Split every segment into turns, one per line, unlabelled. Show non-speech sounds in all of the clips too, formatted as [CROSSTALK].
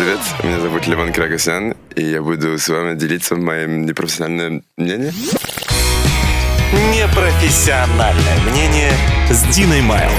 привет. Меня зовут Леван Крагасян, и я буду с вами делиться моим непрофессиональным мнением.
Непрофессиональное мнение с Диной Майл.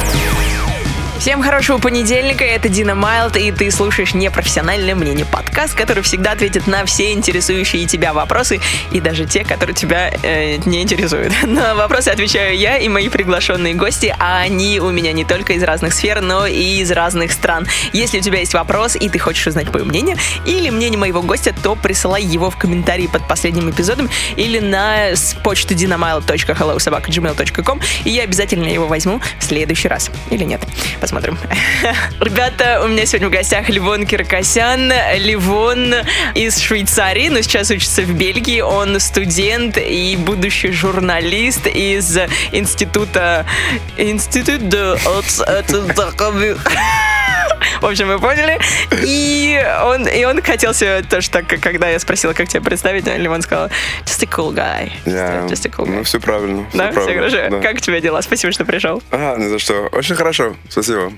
Всем хорошего понедельника, это Дина Майлд, и ты слушаешь непрофессиональное мнение подкаст, который всегда ответит на все интересующие тебя вопросы, и даже те, которые тебя э, не интересуют. [LAUGHS] На вопросы отвечаю я и мои приглашенные гости, а они у меня не только из разных сфер, но и из разных стран. Если у тебя есть вопрос, и ты хочешь узнать мое мнение, или мнение моего гостя, то присылай его в комментарии под последним эпизодом, или на почту dinamile.hellosobaka.gmail.com, и я обязательно его возьму в следующий раз. Или нет посмотрим. Ребята, у меня сегодня в гостях Ливон Киркосян. Ливон из Швейцарии, но сейчас учится в Бельгии. Он студент и будущий журналист из института... Институт de в общем, вы поняли. И он, и он хотел себе тоже так, когда я спросила, как тебя представить, Лимон сказал, just a cool guy.
Yeah.
Just a cool guy.
Ну, все правильно.
Да,
все, правильно.
все хорошо.
Да.
Как у тебя дела? Спасибо, что пришел.
А, ни за что. Очень хорошо. Спасибо.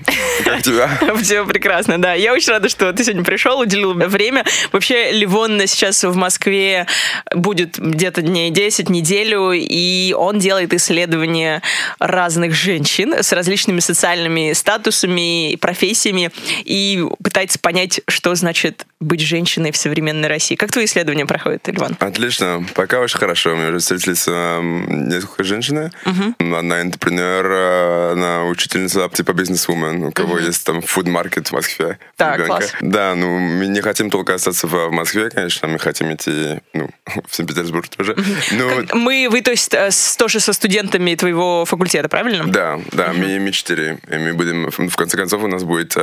Как тебя? [LAUGHS]
Все прекрасно, да. Я очень рада, что ты сегодня пришел, уделил время. Вообще, Ливон сейчас в Москве будет где-то дней 10, неделю, и он делает исследования разных женщин с различными социальными статусами, профессиями, и пытается понять, что значит быть женщиной в современной России. Как твои исследования проходят, Ливан?
Отлично. Пока очень хорошо. Мы уже встретились эм, несколько женщин. Одна интерпренер, э, она учительница типа бизнес-вумен, у кого есть там фуд-маркет в Москве.
Так,
ребенка.
класс.
Да, ну мы не хотим только остаться в Москве, конечно, мы хотим идти ну, [LAUGHS] в Санкт-Петербург тоже. Ну,
Мы, вы, то есть, э, тоже со студентами твоего факультета, правильно?
Да, да, мы, мы четыре. И мы будем, в конце концов, у нас будет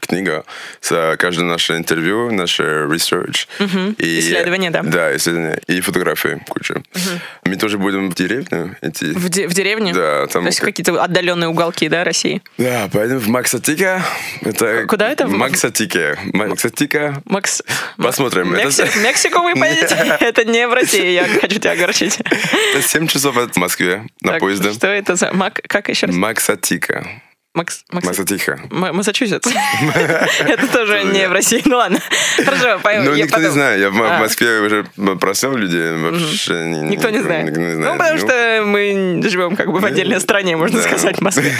книга с каждое наше интервью, наше research. И,
Исследование, да.
Да, исследования. И фотографии куча. Мы тоже будем в деревню идти.
В, де- в деревне?
Да, там
То есть
как-
какие-то отдаленные уголки, да, России?
Да, поедем в Максатика. Это...
Куда это? В-
Максатике. Максатика.
Макс...
Посмотрим. Это-
Мекси- В Мексику вы поедете? [LAUGHS] Это не в России, я хочу тебя огорчить.
Это 7 часов от Москвы на поезде.
Что это за... Мак... Как еще раз?
Максатика.
Макс... Макс...
Максатиха.
М- Массачусетс. [LAUGHS] Это тоже не в России. Ну ладно. Хорошо, поймем.
Ну, никто не знает. Я в
А.
Москве уже просил людей, вообще ни-
Никто не знает. Ну, потому
Ну,
что мы живем как бы в отдельной стране, можно сказать, в Москве.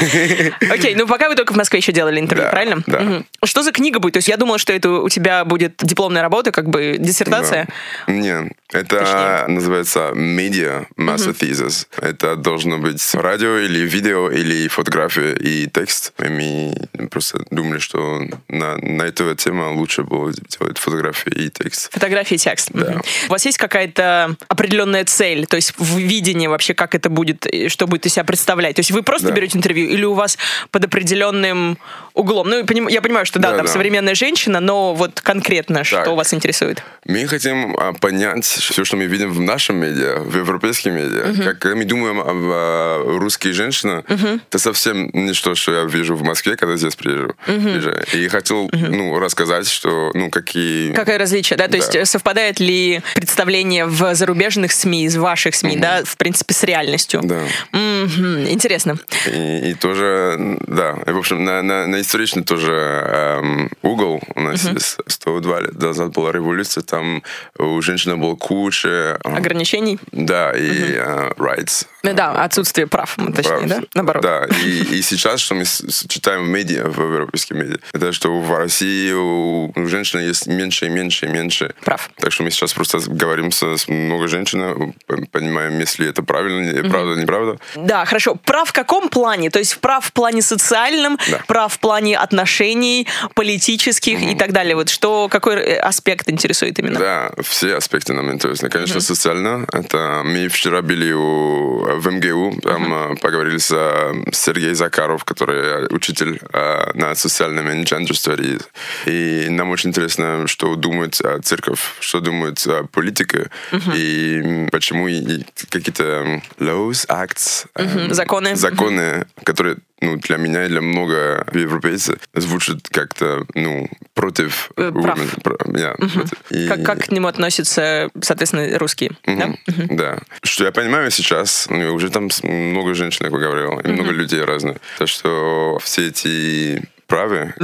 [LAUGHS] Окей, ну пока вы только в Москве еще делали интервью, правильно?
да.
Что за книга будет? То есть я думала, что это у тебя будет дипломная работа, как бы диссертация.
Да. Не, это называется media master thesis. Это должно быть радио или видео или фотография и текст. И мы просто думали, что на, на эту тему лучше было делать фотографии и текст.
Фотографии и текст. Мгм. У вас есть какая-то определенная цель, то есть в видении вообще, как это будет, что будет из себя представлять? То есть вы просто
Да.
берете интервью или у вас под определенным углом? Ну, я поним- я понимаю, что да,
Да,
там
да.
современная женщина, но вот конкретно, что
Так.
вас интересует?
Мы хотим а, понять все, что мы видим в нашем медиа, в европейском медиа. Как когда мы думаем об а, русской женщине, это совсем не то, что я вижу в Москве, когда здесь приезжаю. приезжаю. И хотел ну, рассказать, что ну, какие...
Какое различие, да? То
Да.
есть э, совпадает ли представление в зарубежных СМИ, из ваших СМИ, да, в принципе, с реальностью?
Да.
Мгм, Интересно.
И, и тоже, да, и, в общем, на, на, на историчный тоже эм, угол у нас есть 102 лет назад была революция, там у женщины было куча... э,
Ограничений?
Да, и э, rights.
Ну Да, отсутствие прав, точнее,
Прав.
да? Наоборот.
Да, и, и сейчас, что мы читаем в медиа, в европейских медиа, это что в России у, женщин есть меньше и меньше и меньше.
Прав.
Так что мы сейчас просто говорим с, с много женщин, понимаем, если это правильно, не- правда, неправда.
Да, хорошо. Прав в каком плане? То есть прав в плане социальном,
Да.
прав в плане отношений, политических и так далее. Вот что, какой э, аспект интересует именно?
Да, все аспекты нам интересны. Конечно, социально. Это мы вчера были у, в МГУ, там э, поговорили с э, Сергеем Закаров, который учитель э, на социальном и gender studies. И нам очень интересно, что думает э, церковь, что думает э, политика, и почему и- и какие-то laws, acts, э,
Мгм, законы.
законы, которые ну, для меня и для много европейцев звучат как-то, ну, против
Э, прав.
women. Про- yeah, против. И-
Как, как к нему относятся, соответственно, русские? да?
Мгм, Да. Что я понимаю сейчас, ну, уже там много женщин, как я говорил, и много людей разных. То, что все эти
mhm.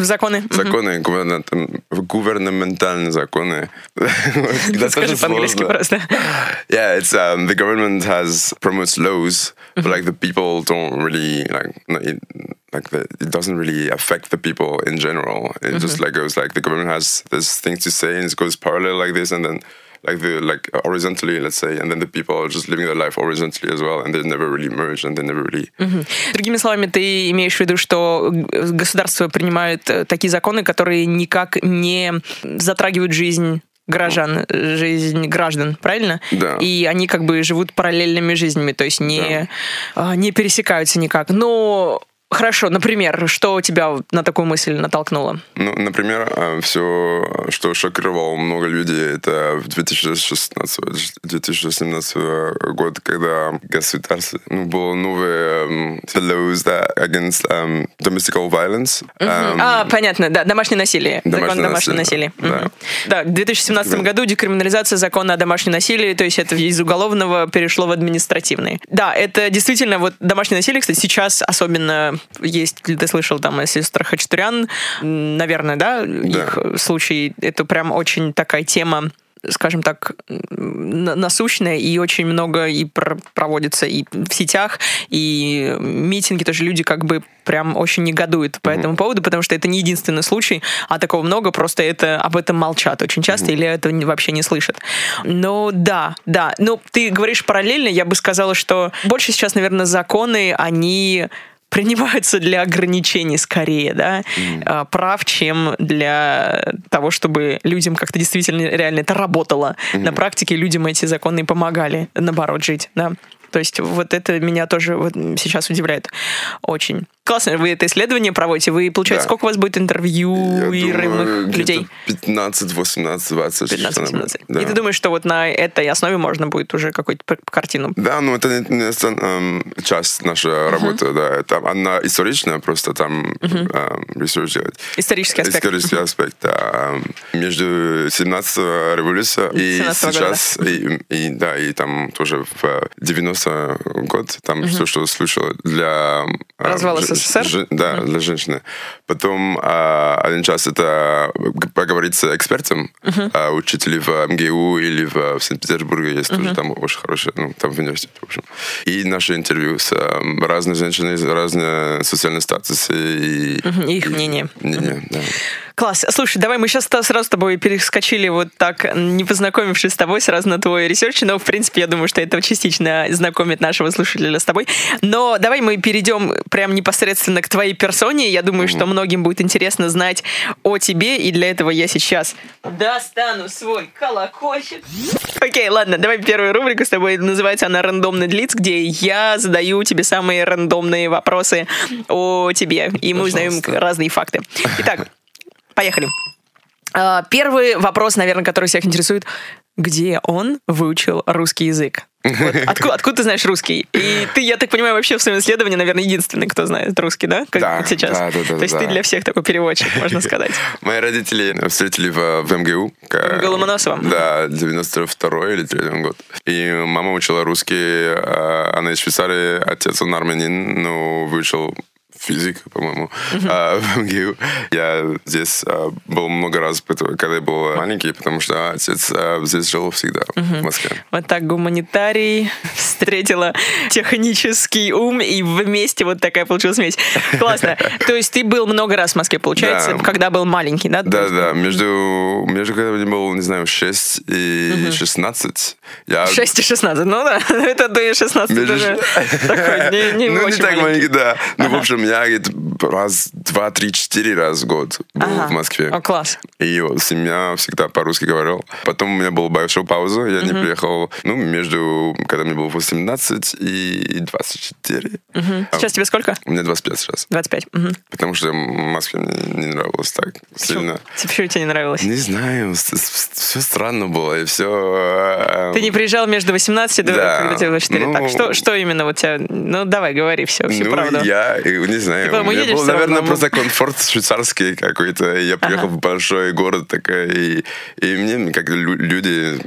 [LAUGHS]
Yeah, it's um, the government has promotes laws, but like the people don't really like it, like the, it doesn't really affect the people in general. It mm-hmm. just like goes like the government has this thing to say and it goes parallel like this and then like the like horizontally, let's say, and then the people are just living their life horizontally as well, and they never really merge and they never really.
Другими словами, ты имеешь в виду, что г- государство принимает э, такие законы, которые никак не затрагивают жизнь горожан, жизнь граждан, правильно?
Да.
И они как бы живут параллельными жизнями, то есть не, а, не пересекаются никак. Но хорошо, например, что тебя на такую мысль натолкнуло?
Ну, например, все, что шокировало много людей, это в 2016-2017 год, когда государство, ну, было laws that against um, domestical violence. Um,
а, понятно, да, домашнее насилие. Закон о
Домашнее
домашнем насилии.
насилие,
Мгм. Да, в 2017
Да.
году декриминализация закона о домашнем насилии, то есть это из уголовного перешло в административный. Да, это действительно вот домашнее насилие, кстати, сейчас особенно есть, ты слышал там о сестрах Хачатурян, наверное, да, их случай, это прям очень такая тема скажем так, насущная, и очень много и пр- проводится и в сетях, и митинги тоже люди как бы прям очень негодуют по этому поводу, потому что это не единственный случай, а такого много, просто это об этом молчат очень часто или это вообще не слышат. Но да, да. Ну, ты говоришь параллельно, я бы сказала, что больше сейчас, наверное, законы, они принимаются для ограничений скорее, да, а, прав, чем для того, чтобы людям как-то действительно реально это работало. На практике людям эти законы помогали, наоборот, жить, да. То есть вот это меня тоже вот сейчас удивляет очень. Классно, вы это исследование проводите. Вы, получается,
Да.
сколько у вас будет
думаю, где-то
людей?
15, 18, 20. что-то
15-17.
Да.
И ты думаешь, что вот на этой основе можно будет уже какую-то картину?
Да, ну это не, не эм, часть нашей работы, да. Это она историчная, просто там эм, research делать.
Исторический аспект.
Исторический аспект, да. Эм, Между 17 революция и
17 года,
сейчас, и, и, да, и там тоже в 90 год, там все, что слышал для... э,
Развала
жен-
СССР?
жен- да, для женщины. Потом а, один час это поговорить с экспертом, а, учителей в МГУ или в, в Санкт-Петербурге есть тоже там очень хорошие, ну, там в университете, в общем. И наши интервью с эм, разными женщинами, разные социальные статусы и,
Мгм, и их мнение.
мнение, да.
Класс. Слушай, давай мы сейчас сразу с тобой перескочили вот так, не познакомившись с тобой, сразу на твой research, но, в принципе, я думаю, что это частично знакомит нашего слушателя с тобой. Но давай мы перейдем прям непосредственно к твоей персоне. Я думаю, что многим будет интересно знать о тебе, и для этого я сейчас достану свой колокольчик. Окей, ладно, давай первую рубрику с тобой. Называется она «Рандомный длиц», где я задаю тебе самые рандомные вопросы о тебе, и мы узнаем
Пожалуйста.
разные факты. Итак, Поехали. А, Первый вопрос, наверное, который всех интересует. Где он выучил русский язык? Вот [LAUGHS] Откуда, откуда ты знаешь русский? И ты, я так понимаю, вообще в своем исследовании, наверное, единственный, кто знает русский, да? Как
Да,
сейчас.
да, да, да,
То есть ты
да.
для всех такой переводчик, можно [LAUGHS] сказать.
Мои родители встретили в, в МГУ. к-
МГУ Ломоносова.
Да, 92 или 3 год. И мама учила русский, а, она из Швейцарии, отец он армянин, но выучил физик, по-моему, а, [LAUGHS] в МГУ. Я здесь а, был много раз, когда я был маленький, потому что отец а, здесь жил всегда, в Москве.
Вот так гуманитарий [LAUGHS] встретила технический ум, и вместе вот такая получилась смесь. Классно. [LAUGHS] То есть ты был много раз в Москве, получается,
Да.
когда был маленький, да?
Да, да, между, между когда мне было, не знаю, 6 и 16, я...
6 и 16, ну да, это ты 16
Между-
даже такой, не, не
ну, не так
маленький.
маленький, да. Ну, в общем, я где-то раз, два, три, четыре раз в год был
Ага.
в Москве.
О, класс.
И вот семья всегда по-русски говорил. Потом у меня была большая пауза. Я не приехал, ну, между, когда мне было 18 и 24.
Мгм. Сейчас тебе сколько?
У меня 25 сейчас.
25. Мгм.
Потому что в Москве мне не нравилось так сильно.
Почему тебе не нравилось?
Не знаю, все странно было, и все...
Ты не приезжал между 18 и
Да.
когда тебе было 4.
Ну,
так, что, что именно вот тебя... Ну, давай, говори все, всю
ну,
правду.
я не знаю. У меня
едешь
был, наверное,
равно.
просто комфорт швейцарский какой-то. Я приехал в большой город такой, и, и мне как лю- люди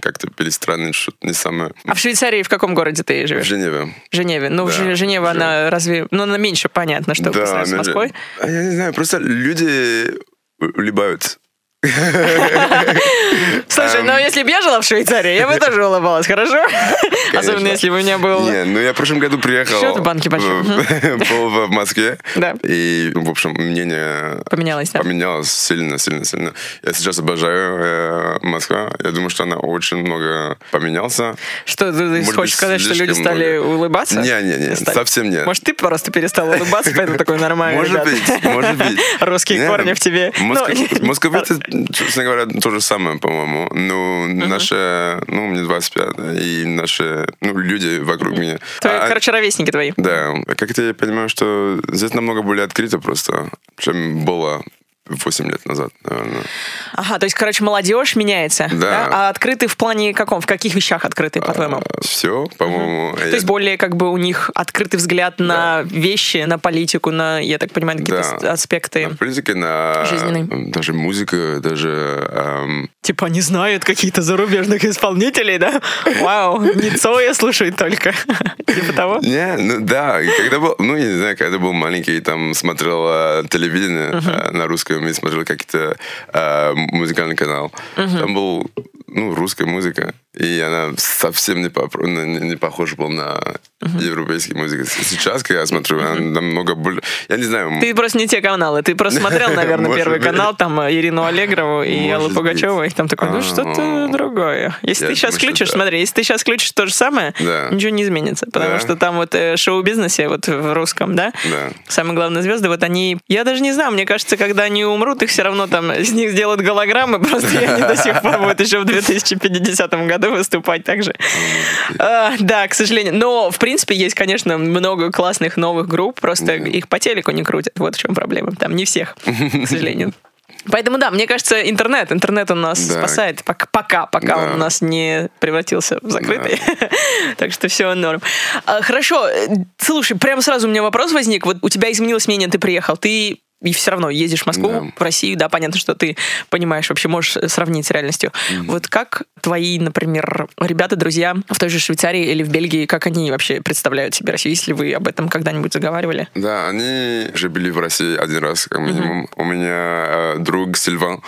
как-то перестранно что-то не самое.
А в Швейцарии в каком городе ты
В
живешь?
Женеве.
В Женеве. Ну, в
Да,
Же- Женева,
Жен-
она разве... Ну, она меньше, понятно, что по сравнению с Москвой.
Я не знаю, просто люди улыбаются. [LAUGHS]
Слушай, ну если бы я жила в Швейцарии, я бы тоже улыбалась, хорошо? [LAUGHS] Особенно если бы у меня был...
Не, ну я в прошлом году приехал.
Счет в банке большой. [LAUGHS]
Был в Москве.
Да.
И, ну, в общем, мнение
Поменялось, да?
поменялось сильно, сильно, сильно. Я сейчас обожаю э, Москву. Я думаю, что она очень много поменялся.
Что, ты хочешь сказать, что люди стали улыбаться?
Не, не, не, совсем нет.
Может, ты просто перестал улыбаться, поэтому такой нормальный.
Может быть, может быть.
Русские корни в тебе.
Москва,
Ну,
Москва, честно говоря, то же самое, по-моему. Ну, наши, ну, мне 25, да, и наши, ну, люди вокруг меня.
Твои,
А-
короче, ровесники твои.
Да, как-то я понимаю, что здесь намного более открыто просто, чем было 8 лет назад, наверное.
Ага, то есть, короче, молодежь меняется.
Да.
А открытый в плане каком? В каких вещах открытый, по-твоему?
Все, по-моему.
То есть более как бы у них открытый взгляд на вещи, на политику, на, я так понимаю, какие-то
Да.
аспекты.
на политике, на
Жизненной.
даже музыка, даже эм,
Типа они знают каких-то зарубежных исполнителей, да? Вау, не Цоя слушает только. [LAUGHS] Типа того.
Не, ну да, когда был, ну я не знаю, когда был маленький, там смотрел э, телевидение э, на русском и смотрел какие-то э, музыкальный канал. Там был, ну, русская музыка, и она совсем не, попро- не, не похожа была на европейскую музыку. Сейчас, когда я смотрю, она намного больше, я не знаю,
Ты просто не те каналы. Ты просто смотрел, [LAUGHS] наверное, первый
быть.
канал, там э, Ирину Аллегрову и
Может
Аллу. Пугачеву, и там такой, ну что-то
А.
другое. Если
Я
ты сейчас
думаю,
включишь,
да.
смотри, если ты сейчас включишь то же самое,
Да.
ничего не изменится. Потому
Да.
что там вот э, шоу-бизнесе, вот в русском, да, самые главные звезды, вот они, я даже не знаю, мне кажется, когда они умрут, их все равно там, из них сделают голограммы, [LAUGHS] просто они до сих пор будут еще в 2050 году выступать так же. А, Да, к сожалению. Но, в принципе, есть, конечно, много классных новых групп, просто их по телеку не крутят. Вот в чем проблема. Там не всех, к сожалению. Поэтому да, мне кажется, интернет, интернет у нас
Да.
спасает, пока, пока, пока
Да.
он у нас не превратился в закрытый. [LAUGHS] так что все норм. А, хорошо, э, слушай, прямо сразу у меня вопрос возник. Вот у тебя изменилось мнение, ты приехал, ты и все равно ездишь в Москву,
Да.
в Россию, да, понятно, что ты понимаешь, вообще можешь сравнить с реальностью. Вот как твои, например, ребята, друзья в той же Швейцарии или в Бельгии, как они вообще представляют себе Россию, если вы об этом когда-нибудь заговаривали?
Да, они же были в России один раз, как минимум. У меня э, друг Сильван,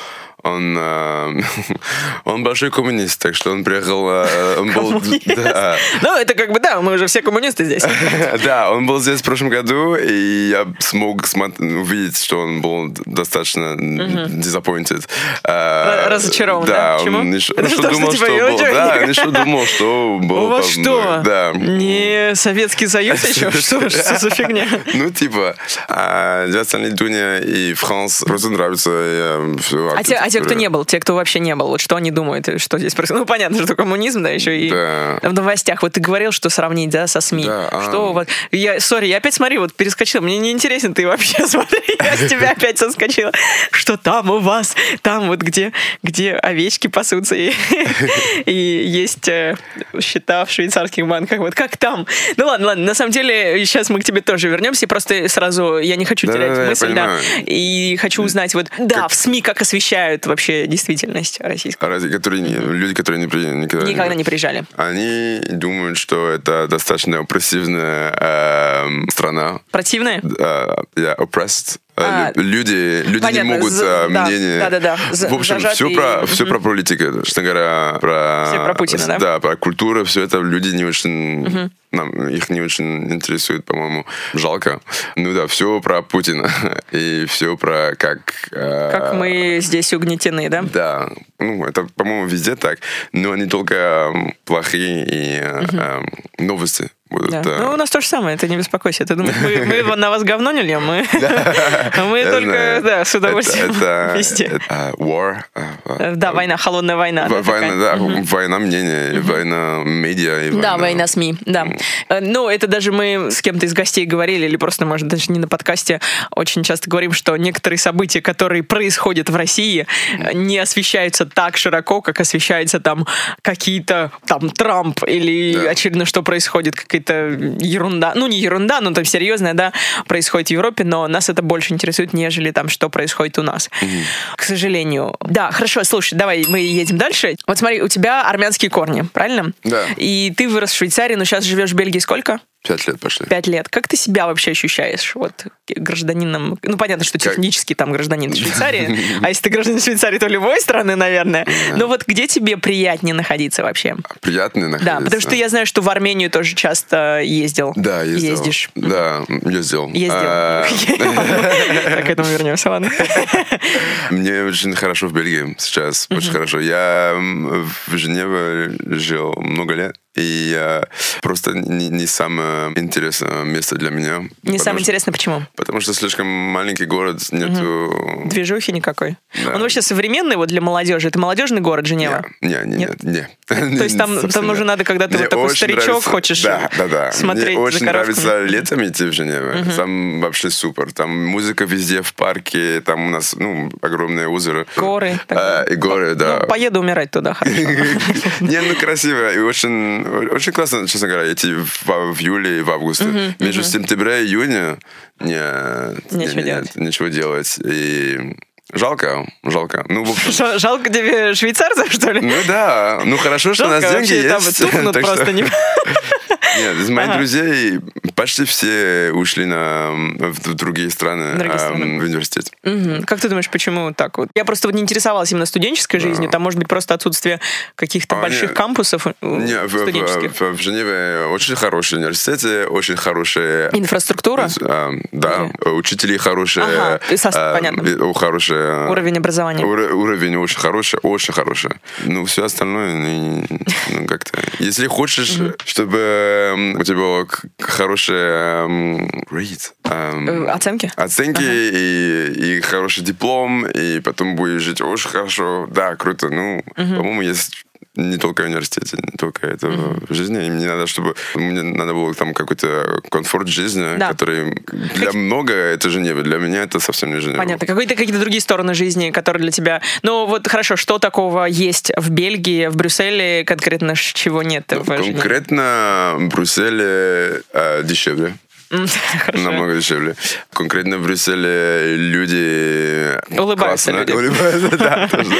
он, э, [LAUGHS] он большой коммунист, так что он приехал, э, он был, [LAUGHS] да,
Ну, это как бы, да, мы уже все коммунисты здесь. [LAUGHS]
да, он был здесь в прошлом году, и я смог смо- увидеть, что он был достаточно disappointed. Э,
разочарован, да? Почему?
он еще,
Это
что думал,
типа,
что был, да, он еще думал, что был
У вас что?
Да.
Не Советский Союз еще? Что что за фигня?
Ну, типа, а для остальных Дуня и Франс просто нравится. э,
А те, а те, кто
архитектура.
не был, те, кто вообще не был, вот что они думают, и что здесь происходит? Ну, понятно, что коммунизм, да, еще и
Да.
в новостях. Вот ты говорил, что сравнить, да, со СМИ.
Да, а.
Что вот... Я, сори, я опять смотри, вот перескочила. Мне не интересен ты вообще, [LAUGHS] смотри, я с тебя опять соскочила. Что там у вас? Там вот где, где овечки пасутся и, [LAUGHS] и есть э, счета в швейцарских банках. Вот как там? Ну ладно, ладно, на самом деле сейчас мы к тебе тоже вернемся. Просто сразу я не хочу
Да,
терять
да,
мысль, да. И хочу узнать, вот, да, в СМИ как освещают вообще действительность российскую.
А разве которые люди, которые не никогда,
Никогда не приезжали.
Они думают, что это достаточно опрессивная эм, страна.
Противные?
Э, yeah, oppressed. Э,
А,
лю- люди, люди
понятно,
не могут
за-
э,
да,
мнение.
да-да-да, за-
В общем, все про, все про политику, честно говоря, про,
Все про Путина, да?
Да, про культуру, все это люди не очень, нам, их не очень интересует, по-моему. Жалко. Ну да, все про Путина [LAUGHS] и все про как... э,
Как мы здесь угнетены, да?
Да, ну это, по-моему, везде так, но они только плохие и э, эм, новости.
Да.
э,
Ну, у нас то же самое, ты не беспокойся. Ты думаешь, мы, мы на вас говно не льем? Мы, [LAUGHS] [LAUGHS] мы только, да, с удовольствием
Это, это, [LAUGHS]
везде.
э, war. э, э,
Да, война, холодная война.
Война, да, война мнения, война медиа.
Да, война СМИ, да. Э, Ну, это даже мы с кем-то из гостей говорили, или просто, может, даже не на подкасте, очень часто говорим, что некоторые события, которые происходят в России, э, не освещаются так широко, как освещается там какие-то там Трамп или очередно, что происходит, какие-то какая-то ерунда, ну не ерунда, но там серьезная, да, происходит в Европе, но нас это больше интересует, нежели там, что происходит у нас. К сожалению. Да, хорошо, слушай, давай мы едем дальше. Вот смотри, у тебя армянские корни, правильно?
Да.
И ты вырос в Швейцарии, но сейчас живешь в Бельгии сколько?
Пять лет пошли.
Пять лет. Как ты себя вообще ощущаешь? Вот гражданином... Ну, понятно, что
Как?
технически там гражданин Швейцарии, [LAUGHS] а если ты гражданин Швейцарии, то любой страны, наверное. Но вот где тебе приятнее находиться вообще?
Приятно находиться.
Да, потому что я знаю, что в Армению тоже часто ездил.
Да, ездил.
Ездишь.
Да, ездил.
Ездил.
А,
Так, к этому вернемся, ладно. [LAUGHS]
Мне очень хорошо в Бельгии сейчас, очень хорошо. Я в Женеве жил много лет, и я просто не, не самое интересное место для меня.
Не самое интересное, почему?
Потому что слишком маленький город, нету...
Движухи никакой.
Да.
Он вообще современный вот для молодежи. Это молодежный город Женева?
Не, не,
Нет?
не, не.
То есть [LAUGHS] там, там уже надо, когда ты
Мне
вот такой старичок,
нравится-
хочешь
да, да, да.
смотреть
Мне очень нравится летом идти в Женеве. Там вообще супер. Там музыка везде в парке, там у нас ну, огромное озеро.
Горы.
А, и горы, да.
Ну, поеду умирать туда, [LAUGHS] хорошо.
Не, ну красиво и очень, очень классно, честно говоря, идти в, в июле и в августе. Между сентября и июня не,
Нечего
не- не-
делать.
ничего делать. И жалко, жалко. Ну, в общем,
жалко тебе швейцарцев, что ли?
ну да, ну хорошо, что у нас
Жалко,
деньги
вообще там
есть.
тухнут [LAUGHS] просто не... [LAUGHS]
Нет, из моих
Ага.
друзей почти все ушли на, в, в другие страны,
Другие
эм,
страны.
в университет.
Мгм. Как ты думаешь, почему так вот? Я просто вот не интересовалась именно студенческой жизнью. Там может быть просто отсутствие каких-то
А,
больших
не-
кампусов э,
Не, в,
студенческих.
в- в Женеве очень хорошие университеты, очень хорошие
Инфраструктура,
А, да, учителей хорошие.
Ага, и со-
а,
понятно.
хорошие.
уровень образования.
Ур- уровень очень хороший, очень хороший. Ну, все остальное, ну, ну, как-то... Если хочешь, чтобы у тебя было к- хорошее м, rate, эм,
Э, Оценки?
оценки и, и хороший диплом, и потом будешь жить очень хорошо, да, круто. Ну, по-моему, есть не только в университете, не только это в жизни. И мне надо, чтобы мне надо было там какой-то комфорт жизни,
Да.
который для много это Женева, для меня это совсем не Женева.
Понятно. Какие-то какие-то другие стороны жизни, которые для тебя... Ну вот хорошо, что такого есть в Бельгии, в Брюсселе конкретно, чего нет в Женеве?
Конкретно в Брюсселе э, дешевле. [LAUGHS] Намного дешевле. Конкретно в Брюсселе люди
Улыбаются люди.
Улыбаются, да, [LAUGHS] тоже.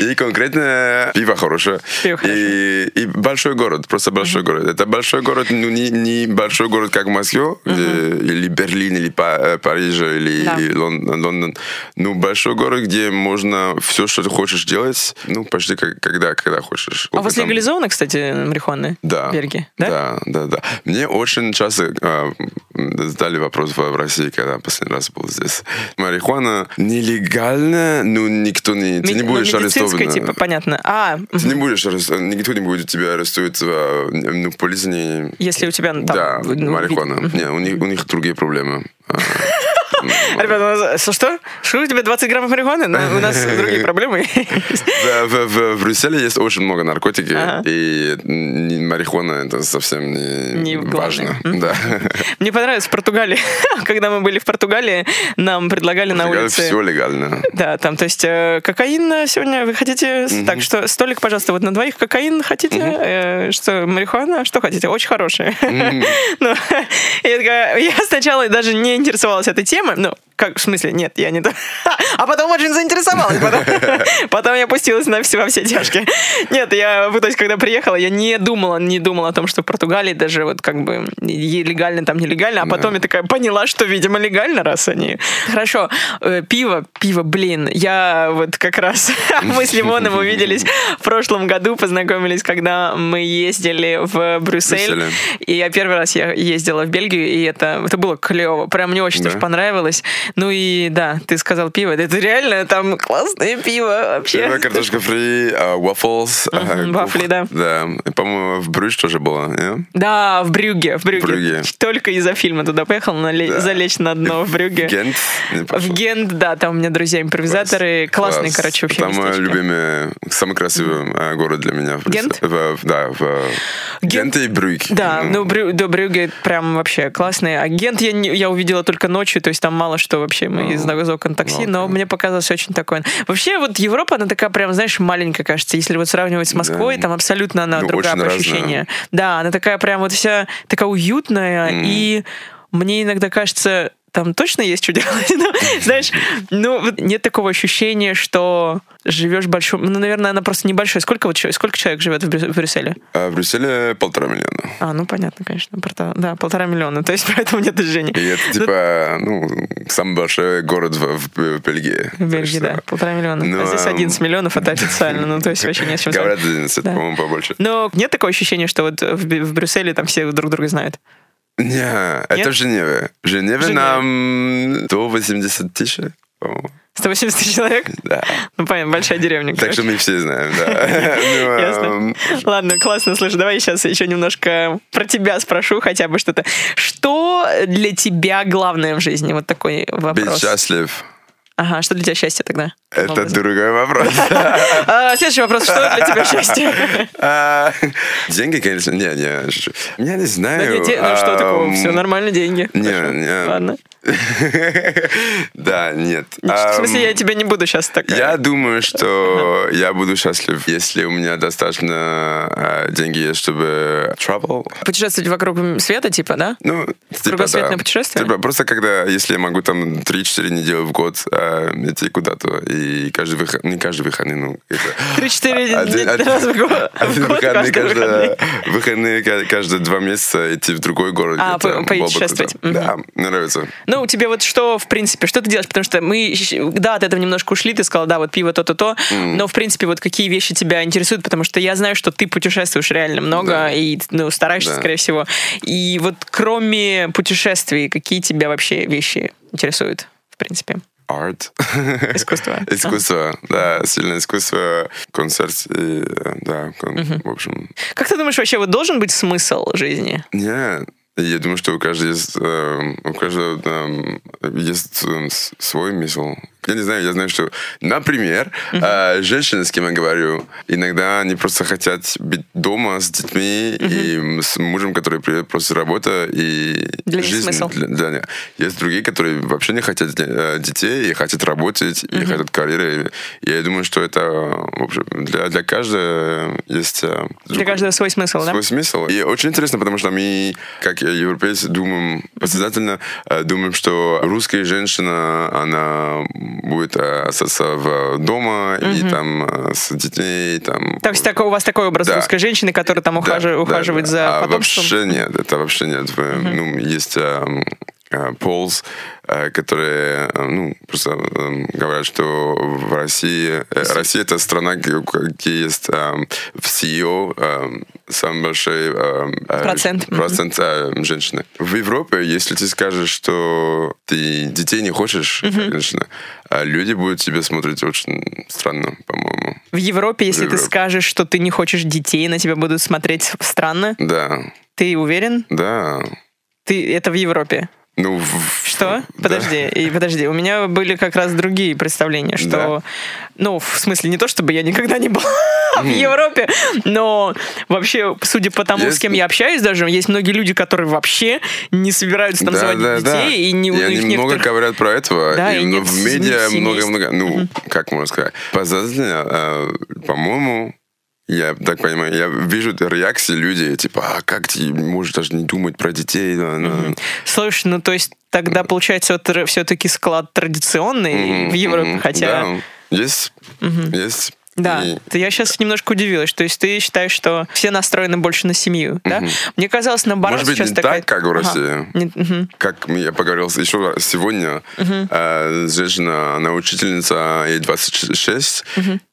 И конкретно пиво хорошее.
Пиво
И, и большой город, просто большой город. Это большой город, ну не, не большой город, как Москва, где- или Берлин, или э, Париж, или
Да.
Лон- Лондон. Ну, большой город, где можно все, что ты хочешь делать, ну, почти как, когда, когда хочешь.
А у вас легализовано, кстати, марихуана?
да.
В Бельгии? Да?
Да, да, да. Мне очень часто э, задали вопрос в России, когда последний раз был здесь. Марихуана нелегальная, ну никто не... Ты не
ну,
будешь
медицинская,
арестован.
типа, понятно. А,
Ты не будешь арестован, никто не будет тебя арестовать, э, ну, полиция не...
если у тебя там...
да,
ну,
марихуана.
вид-
Не, у них, у них другие проблемы. [LAUGHS]
Ребята, у нас- что, что? У тебя 20 граммов марихуаны? Ну, У нас [LAUGHS] другие проблемы.
В, в- в- Брюсселе есть очень много наркотики, и марихуана это совсем не, важно. Да.
Мне понравилось в Португалии. [LAUGHS] Когда мы были в Португалии, нам предлагали на улице...
Все легально.
Да, там, то есть э, кокаин э, сегодня вы хотите... Так что столик, пожалуйста, вот на двоих кокаин хотите? Э, что, марихуана? Что хотите? Очень хорошие. Ну, я такая- я сначала даже не интересовалась этой темой. Ну, как, в смысле, нет, я не... то. [LAUGHS] А потом очень заинтересовалась. Потом, [LAUGHS] потом я пустилась на все, во все тяжкие. Нет, я, то есть, когда приехала, я не думала, не думала о том, что в Португалии даже вот как бы легально, там нелегально, а потом я такая поняла, что, видимо, легально, раз они... Хорошо, э, пиво, пиво, блин, я вот как раз... [LAUGHS] Мы с Лимоном увиделись в прошлом году, познакомились, когда мы ездили в Брюссель.
Брюсселе.
И я первый раз я ездила в Бельгию, и это, это было клево. Прям мне очень
Да?
тоже понравилось. Ну и да, ты сказал пиво. Это реально там классное пиво вообще.
Пиво, картошка фри, а, waffles.
вафли, да.
Да. По-моему, в Брюш тоже было, не?
Да, в Брюге, в Брюге. Только из-за фильма туда поехал, залечь на дно в Брюге.
Гент. не
В. Гент, да, там у меня друзья-импровизаторы.
Класс.
Классный,
Класс.
короче, вообще
Там
местечко.
любимый, самый красивый а, город для меня.
Гент?
Да, в
Гент?
И Брюгь.
Да, ну Брю, до Брюгге прям вообще классный. А Гент я увидела только ночью, то есть там мало что что вообще мы из окон такси,
ну,
но мне показалось очень такое. Вообще вот Европа, она такая прям, знаешь, маленькая, кажется. Если вот сравнивать с Москвой,
Да.
там абсолютно она
Ну,
другая по ощущениям. Да, она такая прям вот вся такая уютная,
Мгм.
и мне иногда кажется, там точно есть что делать. [LAUGHS] Ну, знаешь, ну, нет такого ощущения, что живешь большом... Ну, наверное, она просто небольшая. Сколько, вот, сколько человек живет в Брю- в Брюсселе?
А в Брюсселе полтора миллиона.
А, ну, понятно, конечно. Порта- Да, полтора миллиона. То есть поэтому нет движения.
И это типа, ну, самый большой город в, в Бельгии.
В Бельгии, да, полтора миллиона.
Ну,
а здесь
а,
11 миллионов, это официально. Ну, то есть вообще не с чем
Говорят,
сравнивать.
11,
Да.
по-моему, побольше.
Но нет такого ощущения, что вот в Брюсселе там все друг друга знают.
Не, это в Женеве. В Женеве
Женеве.
нам 180 тысяч, по-моему.
180 тысяч человек?
Да.
Ну, понятно, большая деревня.
Так что мы все знаем, да. [LAUGHS] Ну,
Ясно. Ладно, классно, слушай, давай сейчас еще немножко про тебя спрошу, хотя бы что-то. Что для тебя главное в жизни? Вот такой
Быть
вопрос.
счастлив.
Ага, что для тебя счастье тогда?
Это
Образно.
другой вопрос. [LAUGHS]
А, следующий вопрос. Что для тебя счастье?
А, Деньги, конечно, не, не. шучу. Я не знаю.
Ну что такого?
ам,
Все нормально, деньги.
Не, не.
Ладно.
Да, нет.
В смысле, я тебя не буду сейчас так...
Я думаю, что я буду счастлив, если у меня достаточно э, деньги есть, чтобы travel.
Путешествовать вокруг света, типа, да?
Ну, типа,
Кругосветное
да.
путешествие?
Типа, просто когда, если я могу там 3-4 недели в год э, идти куда-то, и каждый выходный, не каждый выходный, ну, это... [LAUGHS]
Три-четыре
Один- один-
раза в год. [LAUGHS]
Один выходный,
каждый
каждый, выходные ка- каждые два месяца идти в другой город.
А, путешествовать.
Да, мне нравится.
Ну, тебе вот что, в принципе, что ты делаешь? Потому что мы, да, от этого немножко ушли, ты сказал, да, вот пиво то-то-то, но, в принципе, вот какие вещи тебя интересуют, потому что я знаю, что ты путешествуешь реально много
Да.
и, ну, стараешься,
Да.
скорее всего. И вот кроме путешествий, какие тебя вообще вещи интересуют, в принципе?
Art.
Искусство. [LAUGHS]
Искусство, да, сильное искусство, концерт, и, э, да, кон- в общем,
Как ты думаешь, вообще вот должен быть смысл жизни?
Не, я думаю, что у каждого есть, э, у каждого эм, есть э, с- свой смысл. Я не знаю, я знаю, что, например, э, женщины, с кем я говорю, иногда они просто хотят быть дома с детьми и с мужем, который приедет после работы и
Для
жизнь
смысл.
для- для них. Есть другие, которые вообще не хотят э, детей и хотят работать и хотят карьеры. И я думаю, что это в общем, для для каждого есть э,
Для каждого свой смысл, да?
свой смысл. И очень интересно, потому что мы, как европейцы, думаем, подсознательно э, думаем, что русская женщина, она будет э, остаться в дома и там э, с детьми, там...
То есть такой, у вас такой образ
Да.
русской женщины, которая там
Да,
ухажи-
да,
ухаживает
да.
за
А
потомством?
вообще нет, это вообще нет. Вы- Ну, есть эм, э, э, которые э, ну, просто эм, говорят, что в России... Россия — это страна, где есть эм, в CEO эм, самый большой
Процент,
процент э, женщины. В Европе, если ты скажешь, что ты детей не хочешь, женщина, э, люди будут тебя смотреть очень странно, по-моему.
В Европе, если ты
Европе.
скажешь, что ты не хочешь детей, на тебя будут смотреть странно,
Да,
ты уверен?
да.
Ты это в Европе.
Ну, в-
Что?
да.
Подожди, и подожди. У меня были как раз другие представления, что, ну, в смысле, не то, чтобы я никогда не была [LAUGHS] в Европе, но вообще, судя по тому, с
Есть-
кем я общаюсь, даже есть многие люди, которые вообще не собираются там заводить детей, и не у них
много
некоторых-
говорят про этого,
Да,
и,
и нет
в медиа много-много, ну, как можно сказать, подсознательно, э, по-моему, я так понимаю, я вижу реакции людей, типа, а как ты можешь даже не думать про детей? да, да».
Слушай, ну то есть тогда получается все-таки склад традиционный
Мгм,
в Европе, хотя...
Да, есть, есть.
Да,
И-
то я сейчас немножко удивилась. То есть ты считаешь, что все настроены больше на семью, да? Мне казалось, наоборот,
Может быть,
сейчас
не
такая...
так, как в
Ага.
России.
Не- мгм.
Как я поговорил еще сегодня, э, женщина, она учительница, ей 26,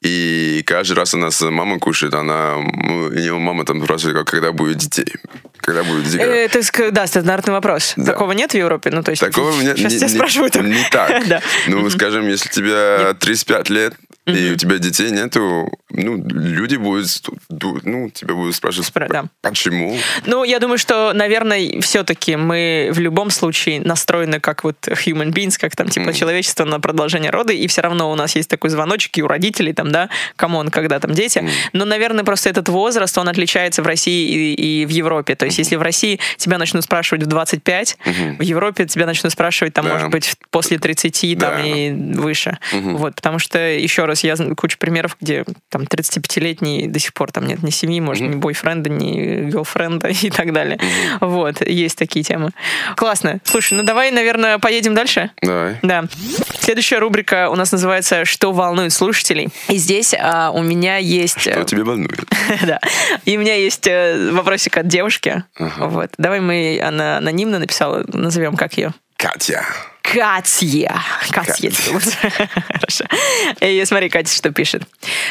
и каждый раз она с мамой кушает, она, нее мама там спрашивает, когда будет детей, когда будет детей.
Э, Это, ск- да, стандартный вопрос.
Да.
Такого нет в Европе? Ну, то есть,
Такого мне
сейчас
не,
тебя
не-
спрашивают.
не так. [LAUGHS]
Да.
Ну, скажем, если тебе 35 лет, и у тебя детей нету, ну, люди будут, ду- ну, тебя будут спрашивать,
Спра- да.
почему?
Ну, я думаю, что, наверное, все-таки мы в любом случае настроены как вот human beings, как там типа человечество на продолжение рода, и все равно у нас есть такой звоночек и у родителей там, да, come on, когда там дети. Но, наверное, просто этот возраст, он отличается в России и, и в Европе. То есть, если в России тебя начнут спрашивать в 25, в Европе тебя начнут спрашивать там,
Да.
может быть, после 30 там
Да.
и выше. Вот, потому что, еще раз, я знаю кучу примеров, где там 35-летний до сих пор там нет ни семьи, может, ни бойфренда, ни гелфренда [LAUGHS] и так далее. Вот, есть такие темы. Классно. Слушай, ну давай, наверное, поедем дальше.
Давай.
Да. Следующая рубрика у нас называется «Что волнует слушателей?». И здесь а, у меня есть...
Что
э,
тебя волнует? [LAUGHS]
да. И у меня есть э, вопросик от девушки. Вот. Давай мы, она анонимно написала, назовем как ее.
Катя.
Катя. зовут. Хорошо. И смотри, Катя что пишет.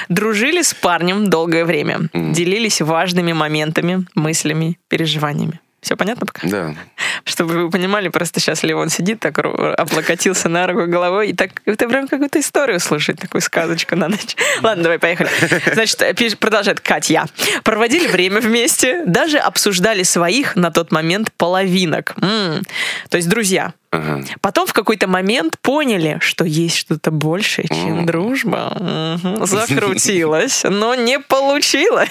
Дружили с парнем долгое время. Делились важными моментами, мыслями, переживаниями. Все понятно пока?
Да. [LAUGHS]
Чтобы вы понимали, просто сейчас Левон сидит, так облокотился на руку головой, и так это прям какую-то историю слушать, такую сказочку на ночь. [LAUGHS] Ладно, давай, поехали. Значит, пиш- продолжает Катя. Проводили время вместе, даже обсуждали своих на тот момент половинок. То есть друзья.
Ага.
Потом в какой-то момент поняли, что есть что-то большее, чем дружба. Мгм. Закрутилось, [LAUGHS] но не получилось.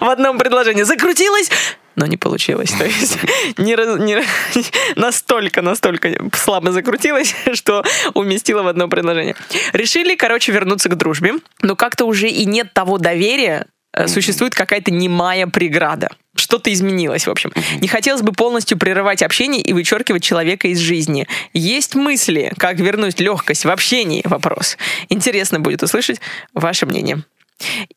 В одном предложении. Закрутилось, но не получилось. То есть [LAUGHS] не раз- не- [LAUGHS] настолько, настолько слабо закрутилось, [LAUGHS] что уместила в одно предложение. Решили, короче, вернуться к дружбе, но как-то уже и нет того доверия, э, существует какая-то немая преграда. Что-то изменилось, в общем. Не хотелось бы полностью прерывать общение и вычеркивать человека из жизни. Есть мысли, как вернуть легкость в общении? Вопрос. Интересно будет услышать ваше мнение.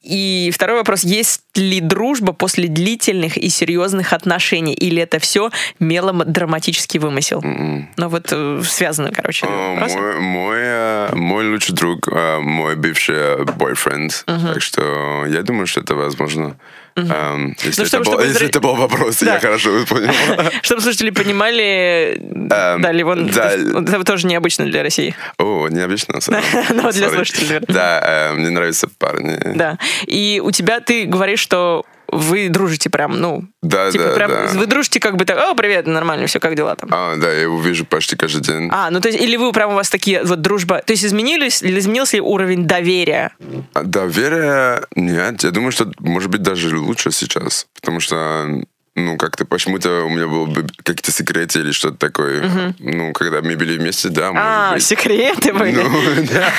И второй вопрос. Есть ли дружба после длительных и серьезных отношений? Или это все мелодраматический вымысел? Ну вот э, связаны, короче, вопросы.
Мой, мой, э, мой лучший друг, мой бывший бойфренд. Так что я думаю, что это возможно. Эм, Если,
Ну, чтобы-
это, был,
чтобы
если это был вопрос,
Да.
я хорошо понял. [LAUGHS]
Чтобы слушатели понимали, да, Ливон,
да.
это тоже необычно для России.
О, необычно. сорян. [LAUGHS]
Ну, для слушателей.
Да, э, мне нравятся парни.
Да. И у тебя ты говоришь, что вы дружите прям, ну,
Да,
типа
да,
прям,
да.
вы дружите как бы так, о, привет, нормально, все, как дела там?
А, да, я его вижу почти каждый день.
А, ну то есть, или вы прям у вас такие, вот дружба, то есть изменились, или изменился ли уровень доверия?
А Доверие нет. Я думаю, что может быть даже лучше сейчас. Потому что ну, как-то почему-то у меня был бы какие-то секреты или что-то такое. Ну, когда мы были вместе, да,
А,
быть.
секреты были.
Ну, [LAUGHS] да.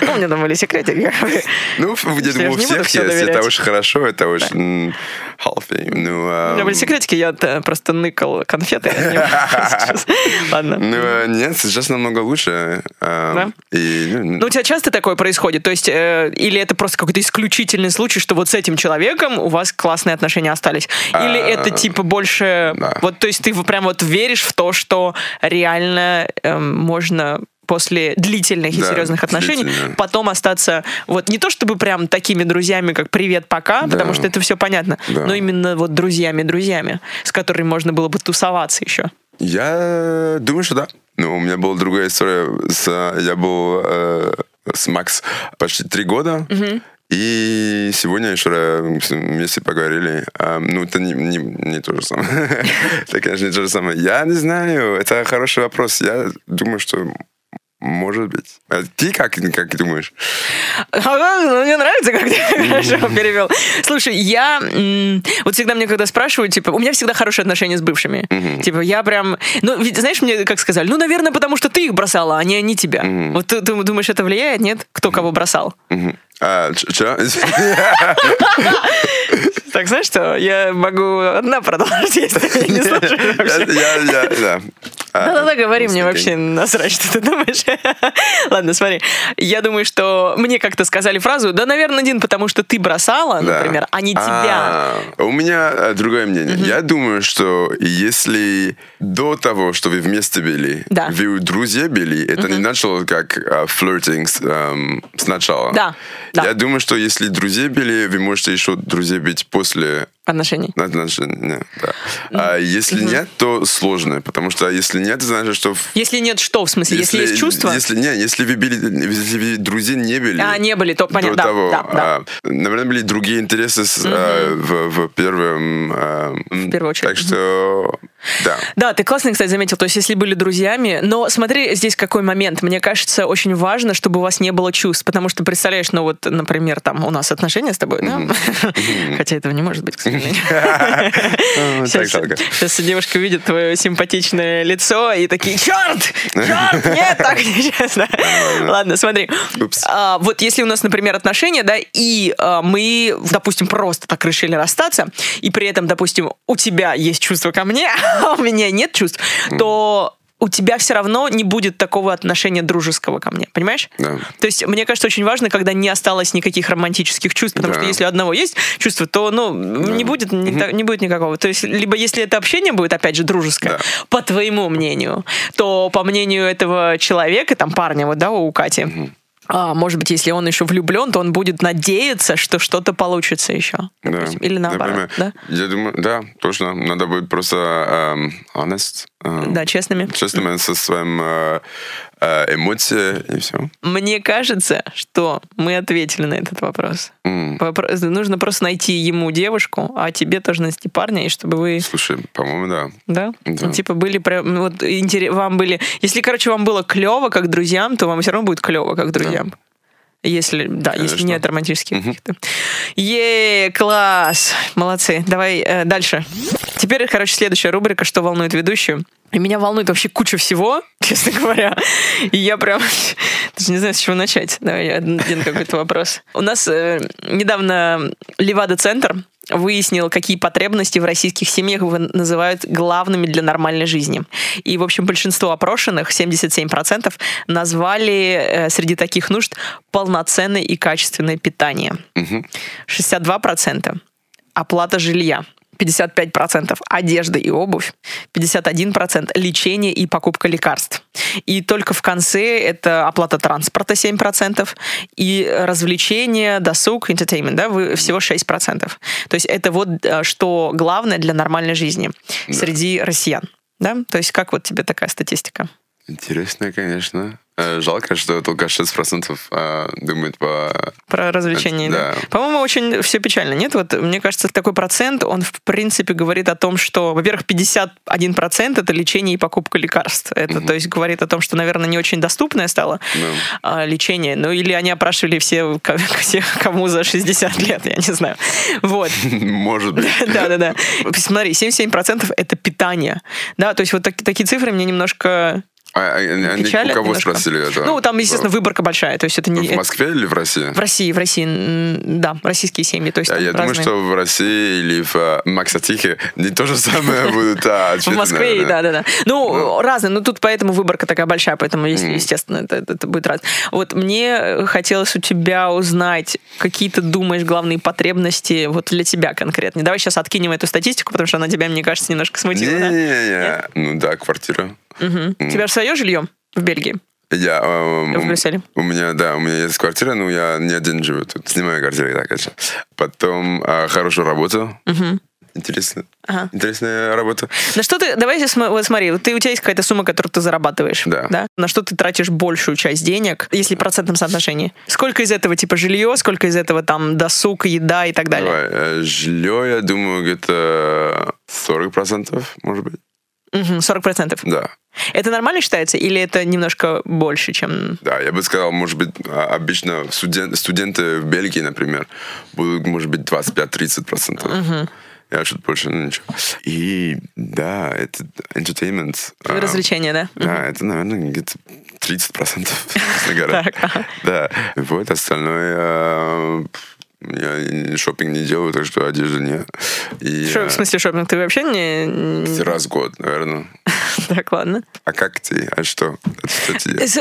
Ну, [LAUGHS] у меня там были секреты.
Ну, я думаю, у всех есть. Это очень хорошо, это очень healthy. Ну,
У меня были секретики, я э, просто ныкал конфеты. [LAUGHS] Ладно.
ну, э, нет, сейчас намного лучше.
Да?
Ну,
Ну, у тебя часто такое происходит? То есть, э, или это просто какой-то исключительный случай, что вот с этим человеком у вас классные отношения остались? Или
А,
это типа больше...
да.
Вот, то есть, ты прям вот веришь в то, что реально эм, можно после длительных и
Да,
серьезных отношений
длительно.
потом остаться вот не то чтобы прям такими друзьями, как привет, пока,
Да.
потому что это все понятно,
Да.
но именно вот друзьями-друзьями, с которыми можно было бы тусоваться еще.
Я думаю, что да. Ну, у меня была другая история. С, я был э, с Макс почти три года. И сегодня еще вместе поговорили. А, ну, это не, не, не то же самое. [LAUGHS] это, конечно, не то же самое. Я не знаю. Это хороший вопрос. Я думаю, что может быть. А ты как, как думаешь?
Ну, мне нравится, как ты [LAUGHS] хорошо [LAUGHS] перевел. Слушай, я вот всегда мне когда спрашивают, типа, у меня всегда хорошие отношения с бывшими. Типа, я прям, ну, ведь, знаешь, мне как сказали, ну, наверное, потому что ты их бросала, а не они тебя. Вот ты, ты думаешь, это влияет, нет? Кто кого бросал?
Uh, sure. [LAUGHS] [LAUGHS]
Так, знаешь что, я могу одна продолжить, [LAUGHS] если ты не слушаешь [LAUGHS] вообще. Да-да-да, [LAUGHS] говори мне вообще насрать, что ты думаешь. Ладно, смотри. Я думаю, что мне как-то сказали фразу, да, наверное, Дин, потому что ты бросала, например, а не тебя.
А, У меня э, другое мнение. Я думаю, что если до того, что вы вместе были, вы друзья были, это не начало как а, флиртинг эм, сначала.
Да, да.
Я думаю, что если друзья были, вы можете еще друзья быть после
отношений.
Отношения, да. А если нет, то сложно, потому что если нет, значит, что... в-
Если нет, что в смысле? Если, есть чувства?
Если не, если вы были, если вы друзья не были.
А, не были, то понятно, да,
того,
да, да.
а, наверное, были другие интересы с, а, в, в первом. а, м,
первую очередь.
Так что, да.
Да, ты классно, кстати, заметил. То есть, если были друзьями, но смотри, здесь какой момент. Мне кажется, очень важно, чтобы у вас не было чувств, потому что представляешь, ну вот, например, там у нас отношения с тобой, да? [LAUGHS] Хотя этого не может быть, к [LAUGHS] Сейчас, девушка видит твое симпатичное лицо и такие, черт, черт, нет, так нечестно. [LAUGHS] Ладно, смотри. А, вот если у нас, например, отношения, да, и а, мы, допустим, просто так решили расстаться, и при этом, допустим, у тебя есть чувство ко мне, [LAUGHS] а у меня нет чувств, то у тебя все равно не будет такого отношения дружеского ко мне, понимаешь?
Да.
То есть, мне кажется, очень важно, когда не осталось никаких романтических чувств, потому
Да.
что если у одного есть чувство, то, ну, не будет, не, та- не будет никакого. То есть, либо если это общение будет, опять же, дружеское,
Да.
по твоему мнению, то по мнению этого человека, там, парня, вот, да, у Кати, а, может быть, если он еще влюблен, то он будет надеяться, что что-то получится еще.
Да.
допустим. Или наоборот,
Например,
да?
Я думаю, да, точно. Надо быть просто эм, honest.
Да, честными.
Честным со своим э, э, эмоции и все.
Мне кажется, что мы ответили на этот вопрос. Вопрос- Нужно просто найти ему девушку, а тебе тоже найти парня, и чтобы вы
Слушай, по-моему, да.
Да?
Да.
Ну, типа были прям, ну, вот интерес, вам были. Если, короче, вам было клево как друзьям, то вам все равно будет клево как друзьям. Если, да, если
Конечно.
нет романтических каких-то. Е, класс! Молодцы. Давай э, дальше. Теперь, короче, следующая рубрика «Что волнует ведущую?» И меня волнует вообще куча всего, [LAUGHS] честно говоря. И я прям [LAUGHS] даже не знаю, с чего начать. Давай я один какой-то вопрос. У нас э, недавно Левада-центр выяснил, какие потребности в российских семьях называют главными для нормальной жизни. И, в общем, большинство опрошенных, 77%, назвали э, среди таких нужд полноценное и качественное питание. 62% оплата жилья. 55% одежда и обувь, 51% лечение и покупка лекарств. И только в конце это оплата транспорта 7% и развлечения, досуг, entertainment, да, вы, всего 6%. То есть это вот э, что главное для нормальной жизни среди россиян. Да? То есть как вот тебе такая статистика?
Интересно, конечно. Э, Жалко, что только 6% э, думают по...
Про развлечения, да.
Да.
По-моему, очень все печально, нет? Вот мне кажется, такой процент, он в принципе говорит о том, что, во-первых, 51% это лечение и покупка лекарств. Это, то есть, говорит о том, что, наверное, не очень доступное стало а, лечение. Ну, или они опрашивали все, всех, кому за 60 лет, я не знаю. Вот. [LAUGHS]
Может быть. [LAUGHS]
Да, да, да. [LAUGHS] Смотри, 77% это питание. Да, то есть вот так- такие цифры мне немножко
А, а,
печалят
у кого
немножко.
спросили это?
Ну, там, естественно,
В-
выборка большая. То есть это не...
В Москве или в России?
В России, в России, да, российские семьи. То есть
А Я думаю,
разные.
что в России или в э, Максатихе не то же самое [LAUGHS] будут а,
В Москве, да, да, да. Ну, разные, но тут поэтому выборка такая большая, поэтому, естественно, это, это- будет раз. Вот мне э, хотелось у тебя узнать, какие ты думаешь главные потребности вот для тебя конкретно. Давай сейчас откинем эту статистику, потому что она тебя, мне кажется, немножко смутила.
Не-не-не. Ну да, квартира.
Мгм. У тебя же свое жилье в Бельгии?
Я, э,
В Брюсселе?
У меня, да, у меня есть квартира, но я не один живу тут. Снимаю квартиру, да, конечно. Потом э, хорошую работу. Интересно.
Ага.
Интересная работа.
На что ты, давай вот смотри, вот ты, у тебя есть какая-то сумма, которую ты зарабатываешь,
Да.
На что ты тратишь большую часть денег, если в процентном соотношении? Сколько из этого типа жилье, сколько из этого там досуг, еда и так далее?
Давай, э, жилье, я думаю, где-то 40%, может быть.
Мгм, 40%.
Да.
Это нормально считается или это немножко больше, чем...
Да, я бы сказал, может быть, а, обычно студен- студенты в Бельгии, например, будут, может быть, 25-30%. Я чуть больше, ну ничего. И да, это entertainment. а,
Развлечения, да?
Да, это, наверное, где-то 30%, [LAUGHS] честно говоря. Да, вот остальное... а, Я шопинг не делаю, так что одежды нет. И,
Шо-
а,
в смысле шопинг? Ты вообще не-
Раз в год, наверное. [LAUGHS]
Так, ладно.
А как ты? А что?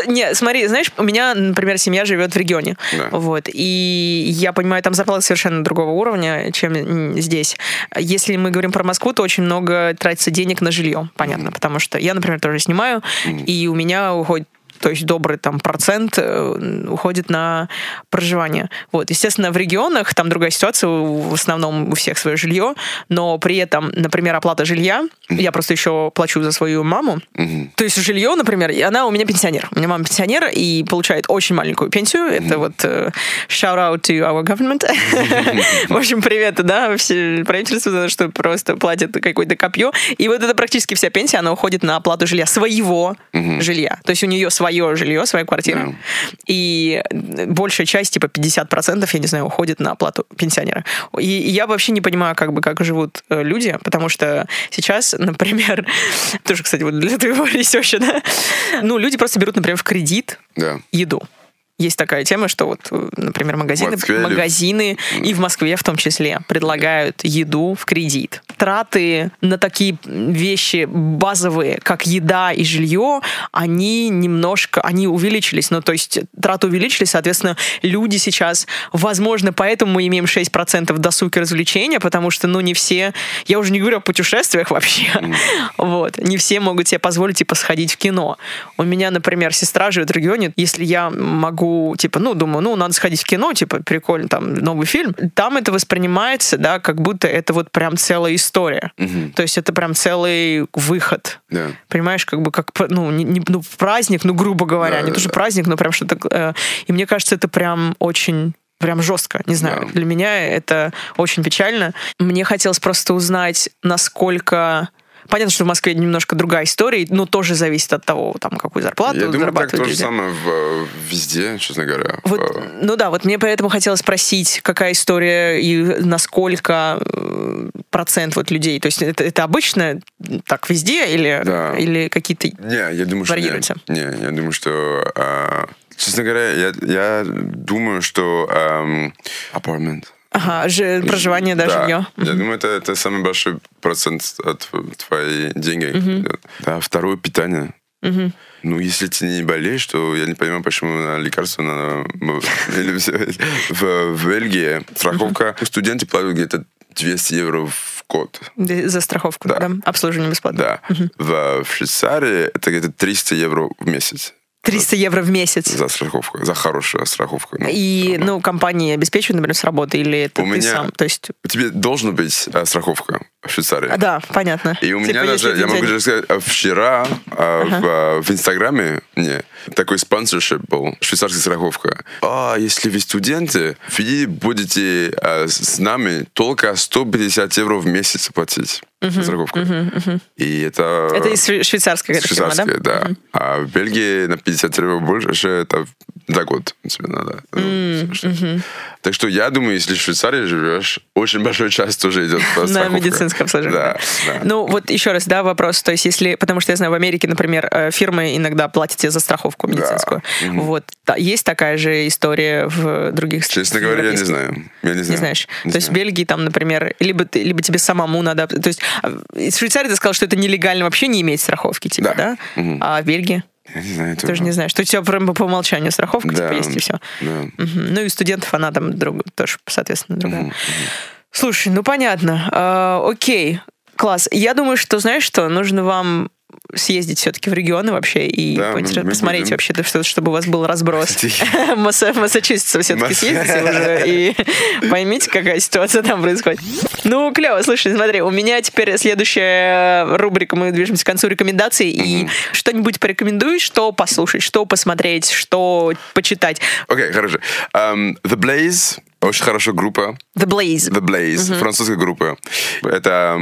Не, смотри, знаешь, у меня, например, семья живет в регионе.
Да.
Вот. И я понимаю, там зарплата совершенно другого уровня, чем здесь. Если мы говорим про Москву, то очень много тратится денег на жилье, понятно. Потому что я, например, тоже снимаю, и у меня уходит то есть добрый там процент э, уходит на проживание. Вот, естественно, в регионах там другая ситуация, в основном у всех свое жилье, но при этом, например, оплата жилья, я просто еще плачу за свою маму, то есть жилье, например, она у меня пенсионер, у меня мама пенсионер и получает очень маленькую пенсию, это вот э, shout out to our government, [LAUGHS] в общем, привет, да, все правительство за то, что просто платят какое-то копье, и вот это практически вся пенсия, она уходит на оплату жилья, своего жилья, то есть у нее свое жилье, своя квартира, и большая часть, типа 50%, я не знаю, уходит на оплату пенсионера. И, и я вообще не понимаю, как бы, как живут э, люди, потому что сейчас, [LAUGHS] например, тоже, кстати, вот для твоего [LAUGHS] research а, да, ну, люди просто берут, например, в кредит
Да.
еду. Есть такая тема, что вот, э, например, магазины,
Москве или-
магазины и в Москве в том числе предлагают еду в кредит. Траты на такие вещи базовые, как еда и жилье, они немножко, они увеличились. Ну, то есть траты увеличились, соответственно, люди сейчас, возможно, поэтому мы имеем 6% досуг и развлечения, потому что, ну, не все, я уже не говорю о путешествиях вообще, вот, не все могут себе позволить, типа, сходить в кино. У меня, например, сестра живет в регионе, если я могу, типа, ну, думаю, ну, надо сходить в кино, типа, прикольно, там, новый фильм, там это воспринимается, да, как будто это вот прям целая история. То есть это прям целый выход.
Да.
Понимаешь, как бы как, ну, не, не- ну, праздник, ну, грубо говоря,
Да,
не
да,
то, что
да.
праздник, но прям что-то... э, и мне кажется, это прям очень прям жестко, не знаю.
Да.
Для меня это очень печально. Мне хотелось просто узнать, насколько... Понятно, что в Москве немножко другая история, но тоже зависит от того, там, какую зарплату
Я думаю, так то же самое в, везде, честно говоря.
Вот,
В-
ну да, вот мне поэтому хотелось спросить, какая история и насколько э, процент вот людей, то есть это, это обычно так везде или,
Да.
или какие-то...
Не, я думаю, что
Варьируется.
Не, не, я думаю, что... а, честно говоря, я, я думаю, что ам, apartment.
Ага, же, проживание, да, жилье.
Я думаю, это, это самый большой процент от твоей деньги. Да, второе питание. Ну, если ты не болеешь, то я не понимаю, почему на лекарства надо... [LAUGHS] В, в Бельгии страховка... Студенты платят где-то 200 евро в год.
Да, За страховку, да.
Да.
Обслуживание бесплатно.
Да. В, в Швейцарии это где-то 300 евро в месяц
300 евро в месяц.
за страховку, за хорошую страховку. Ну,
И,
равно.
ну, компании обеспечивают, например, с работы, или это
У
ты
меня-
сам? То есть,
У тебя должна быть а, страховка в Швейцарии.
а, да, понятно.
И у
Типа,
меня даже, я могу даже сказать, а, вчера а, в, а, в Инстаграме мне такой спонсоршип был, швейцарская страховка. А, если вы студенты, вы будете а, с нами только 150 евро в месяц платить за страховку. И это...
Это из шве- швейцарской какая-то фирма, да?
швейцарская, да. А в Бельгии на 50 евро больше, это за год тебе надо. Что- Так что я думаю, если в Швейцарии живешь, очень большая [LAUGHS] часть тоже идет по страховке.
Медицинское обслуживание.
Да, да.
Ну, вот еще раз, да, вопрос. То есть, если, потому что я знаю, в Америке, например, э, фирмы иногда платят тебе за страховку медицинскую. Вот. Да, есть такая же история в других
Честно говоря, я не знаю. Я не знаю.
Не знаешь.
Не
то есть в
знаю.
Бельгии там, например, либо, либо тебе самому надо... То есть а, в Швейцарии ты сказал, что это нелегально вообще не иметь страховки, типа, да?
Да. Мгм.
А в Бельгии?
Я не знаю.
Тоже не знаешь. То есть у тебя прям по умолчанию страховка,
Да.
типа, есть и все.
Да.
Ну и у студентов она там друг, тоже, соответственно, другая. Слушай, ну понятно. А, окей, класс. Я думаю, что, знаешь что, нужно вам съездить все-таки в регионы вообще и
Да, мы
посмотреть
будем.
вообще, что, чтобы у вас был разброс.
Кстати. [LAUGHS]
Масса- Массачусетса все-таки съездите уже и [LAUGHS] поймите, какая ситуация там происходит. Ну, клево, слушай, смотри, у меня теперь следующая рубрика, мы движемся к концу рекомендаций, и что-нибудь порекомендуешь, что послушать, что посмотреть, что почитать.
Окей, хорошо. Эм, The Blaze, очень хорошая группа.
The Blaze.
The Blaze, французская группа. Это,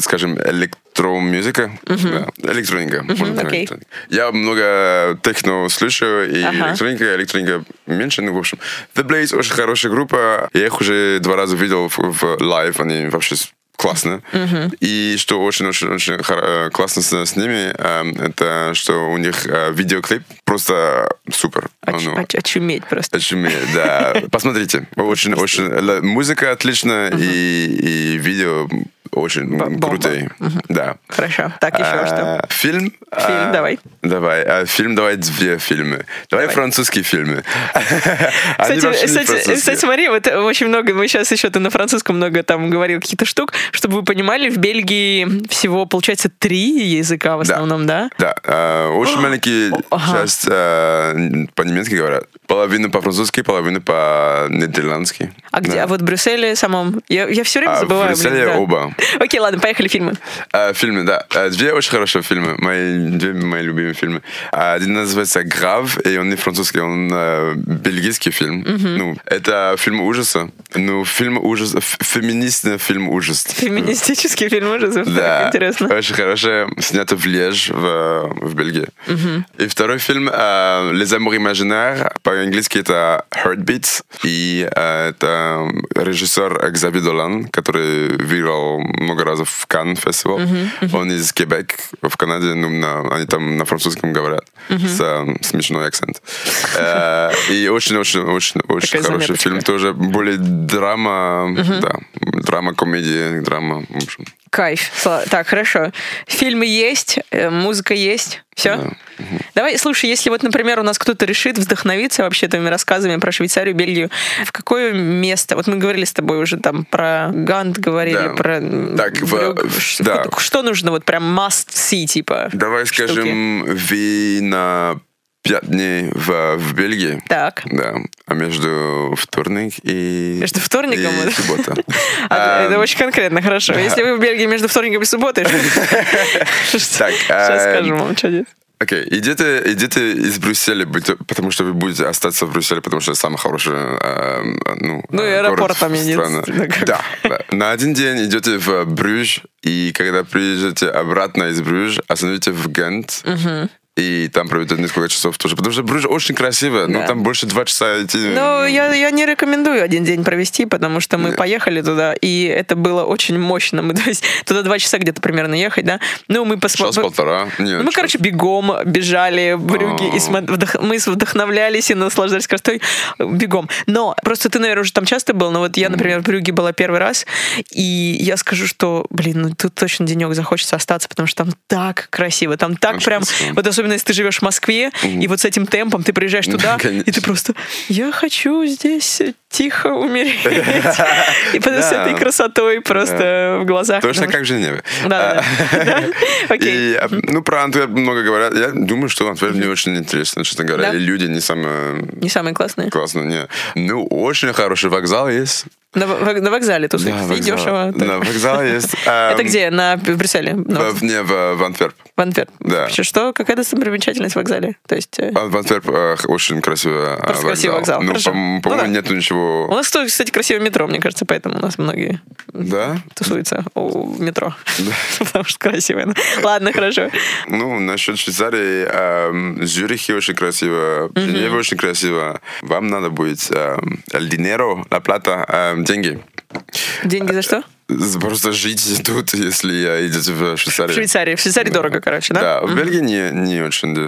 скажем, электромузыка, да, электроника. можно сказать,
окей.
электроника. Я много техно слушаю, и
Ага.
электроника, электроника меньше, ну, в общем. The Blaze очень хорошая группа. Я их уже два раза видел в, в live, они вообще классно. И что очень-очень-очень э, классно с, с ними, эм, это что у них э, видеоклип просто супер.
Оч-
Ну,
оч- очуметь просто.
Очуметь, да. [LAUGHS] Посмотрите. Очень, очень. ла- Музыка отличная, и, и видео очень
бомба.
крутые. Да.
Хорошо. Так, еще
А,
что?
Фильм?
Фильм, давай.
Давай. А, фильм, давай две фильмы. Давай,
Давай.
французские фильмы. [LAUGHS] Они
Кстати, кстати, кстати, смотри, вот очень много, мы сейчас еще ты на французском много там говорил каких-то штук, чтобы вы понимали, в Бельгии всего, получается, три языка в основном, да?
Да, э, очень [GASPS] маленький часть э, по-немецки говорят. Половину по-французски, половину по-нидерландски.
А где?
Да.
А вот в Брюсселе самом? Я, я все время
А, в
забываю. блин,
Брюсселе
да.
оба.
Окей, ладно, поехали фильмы.
Э, фильмы, да. Э, Две очень хорошие фильмы. Мои, две мои любимые фильмы. Один называется «Грав», и он не французский, он э, бельгийский фильм. Ну, это фильм ужаса. Ну, фильм ужаса, феминистный фильм ужас.
Феминистический фильм ужасов. Так,
Да,
интересно.
очень хорошее, снято в Леж, в, в Бельгии. И второй фильм э, «Les Amours Imaginaires», по-английски это «Heartbeats», и э, это режиссер Экзави Долан, который выиграл много раз в Канн фестивал. Он из Кебек, в Канаде, ну, на- они там на французском говорят, с э, смешной акцент. Э, И очень-очень-очень очень
Такая
хороший фильм, тоже более драма, да, драма, комедия, драма, в общем.
Кайф. Так, хорошо. Фильмы есть, э, музыка есть. Все? Давай, слушай, если вот, например, у нас кто-то решит вдохновиться вообще твоими рассказами про Швейцарию, Бельгию, в какое место? Вот мы говорили с тобой уже там про Гант, говорили
Да.
про
Так,
Брюгге.
в- да.
Что нужно вот прям must see, типа?
Давай
штуки?
скажем, вы на пять дней в, в Бельгии.
Так.
Да, а между вторник и...
Между вторником
и
и-
суббота. [LAUGHS]
А, Это очень конкретно, хорошо. Если вы в Бельгии между вторником и субботой, сейчас [LAUGHS] [LAUGHS] скажем вам, что делать.
Окей, идите, идите из Брюсселя, потому что вы будете остаться в Брюсселе, потому что это самый хороший э, ну,
Ну, и аэропорт там единственный.
Да, да. На один день идете в Брюж, и когда приезжаете обратно из Брюж, остановите в Гент, и там проведете несколько часов тоже. Потому что Брюж очень красиво, но
Да.
там больше два часа идти.
Ну, я, я не рекомендую один день провести, потому что мы поехали туда, и это было очень мощно. Мы, [LAUGHS] то есть, туда два часа где-то примерно ехать, да? Ну, мы
Час
посмотрели...
полтора. Нет,
Ну, мы,
час.
короче, бегом бежали в Брюгге, и
А.
смо- вдох- мы вдохновлялись и наслаждались красотой бегом. Но просто ты, наверное, уже там часто был, но вот я, например, в Брюгге была первый раз, и я скажу, что, блин, ну тут точно денек захочется остаться, потому что там так красиво, там так
Очень
прям,
красиво.
вот особенно если ты живешь в Москве, и вот с этим темпом ты приезжаешь туда, [LAUGHS]
Конечно.
и ты просто, я хочу здесь тихо умереть. [LAUGHS] И с
Да.
этой красотой просто в глазах.
Точно как в Женеве.
Да, да. [LAUGHS] Окей.
А, ну, про Антверп много говорят. Я думаю, что Антверп не очень интересно, честно говоря. И люди не самые
Не самые классные.
классные. Не. Ну, очень хороший вокзал есть.
На, на вокзале тут
Да, вокзал.
дешево.
На [LAUGHS] вокзал есть. [LAUGHS]
Это
эм,
где? На, в Брюсселе?
В, не, в, в Антверп.
в Антверп?
Да.
Что? Какая достопримечательность в вокзале? То есть... э,
А В Антверп э, очень красивый э,
Просто красивый вокзал,
Ну, по-
Ну
по-моему,
да.
нету ничего...
У нас, кстати, красивое метро, мне кажется, поэтому у нас многие
Да?
тусуются у метро. [LAUGHS] Потому что красивое. Ладно, хорошо.
Ну, насчет Швейцарии, Зюрихе очень красиво, Женеве очень красиво. Вам надо будет эм, dinero, la plata, эм, деньги.
Деньги за что?
Просто жить тут, если идете в
В
Швейцарию.
Швейцарии. В Швейцарии дорого, короче, да?
Да, в Бельгии не, не очень да,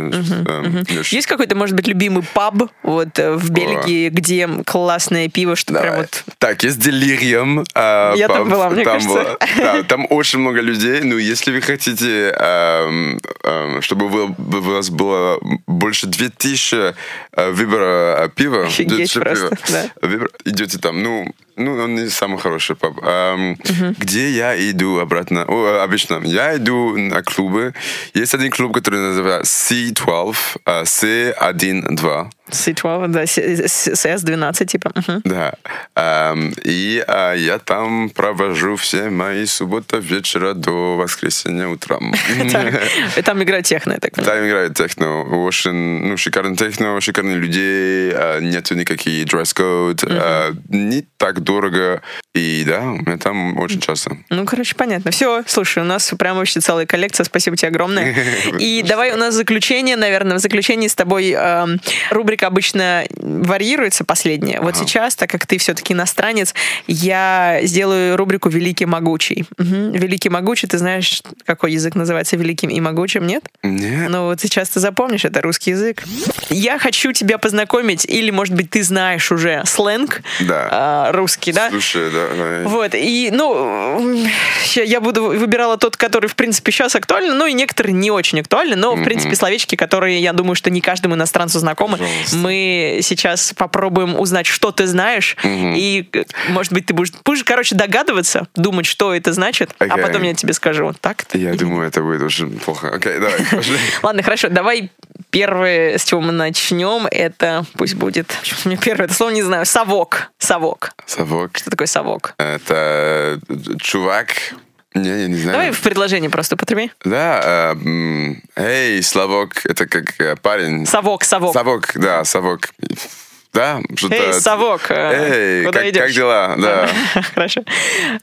эм, дешево.
Есть какой-то, может быть, любимый паб вот э, в Бельгии, где классное пиво, что прям
Давай.
вот...
Так, есть Делириум. э,
Я там
паб.
была, мне
там
кажется.
да, там очень много людей. Ну, если вы хотите, эм, эм, чтобы вы- у вас было больше 2000 э, выбора э, пива,
Офигеть
2000
просто,
пива,
да.
выбор- идете там. Ну, ну, он не самый хороший паб. Эм, Где я иду обратно? О, э, обычно. Я иду на клубы. Есть один клуб, который называется C12, э, C12.
C12, да, CS12, типа. Мгм.
Да. Эм, и а, я там провожу все мои субботы вечера до воскресенья утром. [LAUGHS]
Там играет техно, так.
Там играет техно. Очень ну, шикарный техно, шикарные людей, а, нету никаких дресс-код, а, не так дорого. И да, у меня там очень часто.
Ну, короче, понятно. Все, слушай, у нас прям вообще целая коллекция. Спасибо тебе огромное. [LAUGHS] И давай у нас заключение, наверное, в заключении с тобой эм, рубрика обычно варьируется последняя. Вот сейчас, так как ты все-таки иностранец, я сделаю рубрику «Великий могучий». «Великий могучий», ты знаешь, какой язык называется «Великим и могучим», нет?
Нет?
Ну вот сейчас ты запомнишь, это русский язык. Я хочу тебя познакомить, или, может быть, ты знаешь уже сленг
Да.
А, русский, да?
Слушай, да.
Вот, и, ну, ща я буду выбирала тот, который, в принципе, сейчас актуальный, ну, и некоторые не очень актуальны, но, в принципе, словечки, которые, я думаю, что не каждому иностранцу знакомы.
Пожалуйста.
Мы сейчас попробуем узнать, что ты знаешь, и, э, может быть, ты будешь, будешь, короче, догадываться, думать, что это значит, а
Окей.
потом я тебе скажу. Так?
Я думаю, это будет очень плохо. Окей, давай, [LAUGHS] пошли.
Ладно, хорошо, давай первое, с чего мы начнем, это, пусть будет, почему мне первое это слово не знаю, совок, совок.
Совок.
Что такое совок?
Это чувак. Не, я не знаю.
Давай в предложении просто употреби.
Да, э, эй, Славок, это как э, парень.
Совок, совок.
Совок, да, совок. Да, что-то...
Эй, совок, э,
Эй,
куда
как,
идешь?
как дела? Да. [LAUGHS]
Хорошо.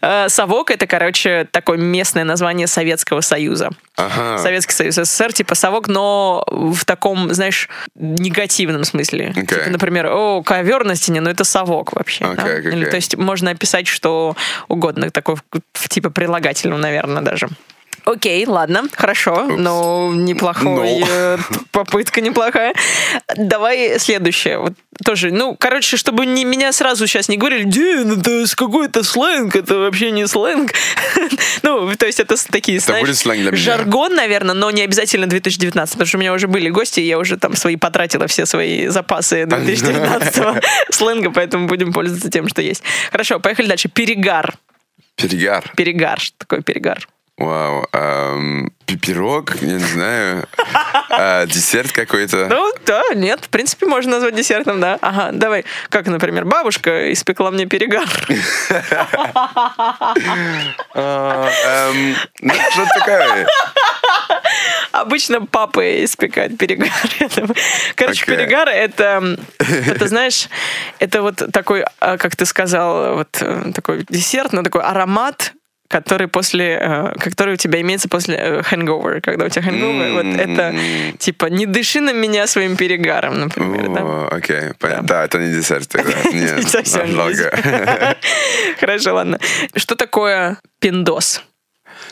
Э, Совок это, короче, такое местное название Советского Союза.
Ага.
Советский Союз СССР, типа совок, но в таком, знаешь, негативном смысле.
Окей.
Типа, например, о, ковер на стене, но это совок вообще. да?
Окей, окей.
Или, то есть можно описать что угодно, такой типа прилагательном, наверное, даже. Окей, ладно, хорошо, ну, неплохой,
Ну.
э, попытка неплохая. Давай следующее. Вот тоже, ну, короче, чтобы не, меня сразу сейчас не говорили, Дин, это с какой-то сленг, это вообще не сленг. [LAUGHS] Ну, то есть это такие, знаешь,
будет сленг для меня.
жаргон, наверное, но не обязательно 2019, потому что у меня уже были гости, и я уже там свои потратила все свои запасы [LAUGHS] 2019 [LAUGHS] сленга, поэтому будем пользоваться тем, что есть. Хорошо, поехали дальше. Перегар.
Перегар.
Перегар. Что такое перегар?
Вау. эм, пи- пирог, я не знаю. А, десерт какой-то.
Ну, да, нет, в принципе, можно назвать десертом, да. Ага, давай. Как, например, бабушка испекла мне перегар.
Эм, ну, что такое?
Обычно папы испекают перегар. Короче, перегар это, это, знаешь, это вот такой, а, как ты сказал, вот э, такой десерт, но такой аромат, который после, э, который у тебя имеется после э, hangover, когда у тебя hangover, вот это типа не дыши на меня своим перегаром, например, да.
О, Окей, понятно. Да, это не десерт тогда. Нет,
Совсем десерт. Хорошо, ладно. Что такое пиндос?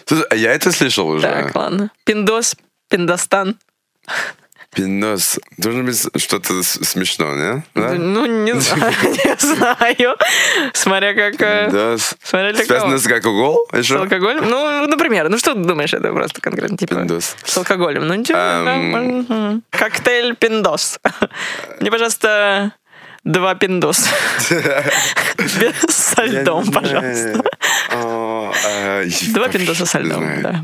Слушай, а Я это слышал уже.
Так, ладно. Пиндос, пиндостан.
Пинос. Должно быть что-то с- смешно, не? Да?
Ну, не [LAUGHS] знаю, [LAUGHS] не знаю. Смотря как... э,
Пиндос.
Смотря для
Связано с алкоголь?
С алкоголем? Ну, например, ну что ты думаешь, это просто конкретно, типа,
Пиндос.
с алкоголем? Ну, ничего.
Эм.
Коктейль пиндос. [LAUGHS] Мне, пожалуйста, два пиндос. Со льдом, пожалуйста.
А,
Два пиндоса со льдом, да.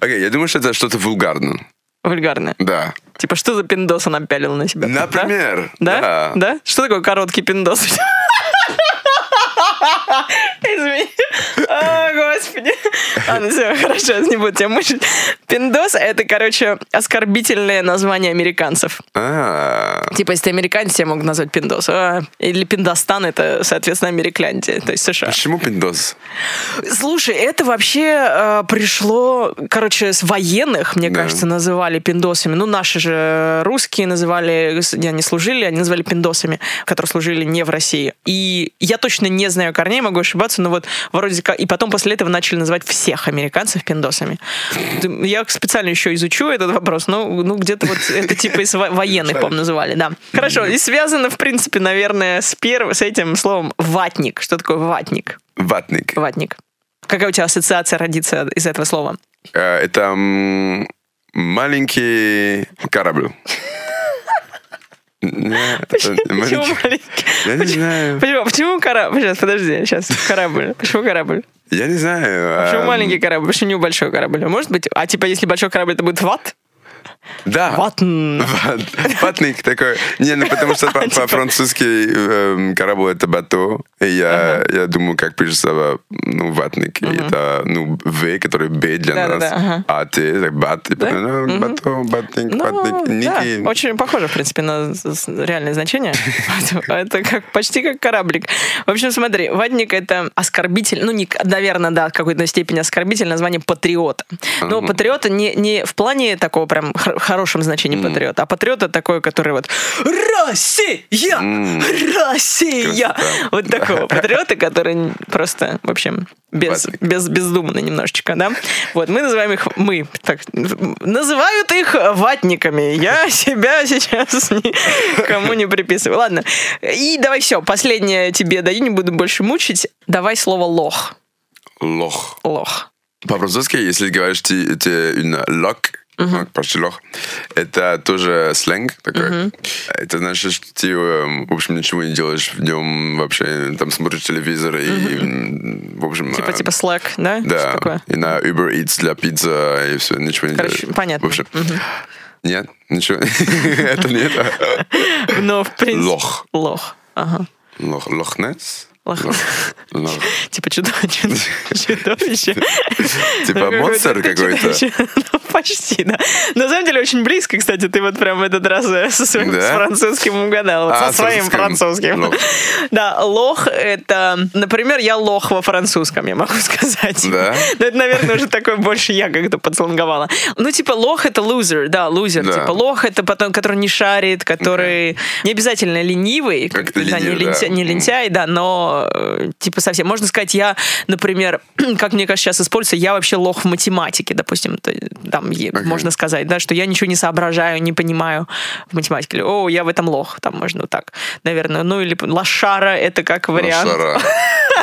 Окей, я думаю, что это что-то вульгарное.
Вульгарное.
Да.
Типа, что за пиндос он напялил на себя? Да?
Например.
Да? Да? Что такое короткий пиндос? [LAUGHS] Извини. О, господи. Ладно, все, хорошо, не буду тебя мучить. Пиндос — это, короче, оскорбительное название американцев.
А,
Типа, если ты американец, тебя могут назвать пиндос. А, Или пиндостан — это, соответственно, америкляндия, то есть США.
Почему пиндос?
Слушай, это вообще пришло, короче, с военных, мне кажется, называли пиндосами. Ну, наши же русские называли, они служили, они называли пиндосами, которые служили не в России. И я точно не знаю корней, могу ошибаться, но вот вроде как... И потом после этого начали называть всех американцев пиндосами. Я специально еще изучу этот вопрос, но ну, где-то вот это типа из во- военных, по-моему, называли, да. Хорошо, и связано, в принципе, наверное, с, первым, с этим словом ватник. Что такое ватник?
Ватник.
Ватник. Какая у тебя ассоциация родится из этого слова?
Э, Это маленький корабль. [LAUGHS]
Почему?
Я не знаю.
Почему, корабль? Сейчас, подожди, сейчас. Корабль. Почему корабль?
Я не знаю.
Почему
эм,
маленький корабль? Почему не большой корабль? Может быть, а типа если большой корабль, это будет ват?
Да.
Ватн.
Ват- Ватник такой. Не, ну потому что [LAUGHS]
Типа.
по-французски эм, корабль это бато. И я, я думаю, как пишется ну, ватник. Это ну, В, который Б для нас. А Т, так бат. Бато, ватник.
да,
Ники.
очень похоже, в принципе, на реальное значение. [LAUGHS] Это как почти как кораблик. В общем, смотри, ватник это оскорбитель, ну, не, наверное, да, в какой-то степени оскорбитель название патриота. Но патриота не, не в плане такого прям в хорошем значении патриот. А патриот это такой, который вот Россия! Россия! Вот такого патриота, который просто, в общем, без, без, бездумно немножечко, да? Вот, мы называем их, мы, так, называют их ватниками. Я [LAUGHS] себя сейчас никому не приписываю. Ладно, и давай все, последнее тебе даю, не буду больше мучить. Давай слово лох.
Лох.
Лох.
По-французски, если говоришь ты, ты une loc, почти лох, это тоже сленг такой. Uh-huh. Это значит, что ты, эм, в общем, ничего не делаешь в нем вообще, там смотришь телевизор и, uh-huh. в общем...
Типа, типа Slack, да?
Да. Такое? И на Uber Eats для пиццы, и все, ничего не
Короче,
делаешь.
понятно.
В общем, uh-huh. Нет, ничего. [LAUGHS] это не это. [LAUGHS]
Но, в принципе...
Лох.
Лох. Ага.
Лох. Лохнес?
Лох.
Лох. [LAUGHS]
Типа чудовище. [LAUGHS]
Типа монстр какой-то. [LAUGHS]
Ну, почти, да. На самом деле очень близко, кстати, ты вот прям в этот раз э, со своим французским угадал.
А,
со своим французским. Да, лох это, например, я лох во французском, я могу сказать.
Да?
Но это, наверное, уже такое больше я как-то подсланговала. Ну, типа, лох это лузер, да, лузер. Типа, лох это потом, который не шарит, который не обязательно ленивый, не лентяй, да, но э, типа совсем. Можно сказать, я, например, [CLEARS THROAT] как мне кажется, сейчас используется, я вообще лох в математике, допустим, там
Окей.
можно сказать, да, что я ничего не соображаю, не понимаю в математике. Или, О, я в этом лох, там можно вот так, наверное. Ну или лошара, это как вариант.
Лошара. [LAUGHS]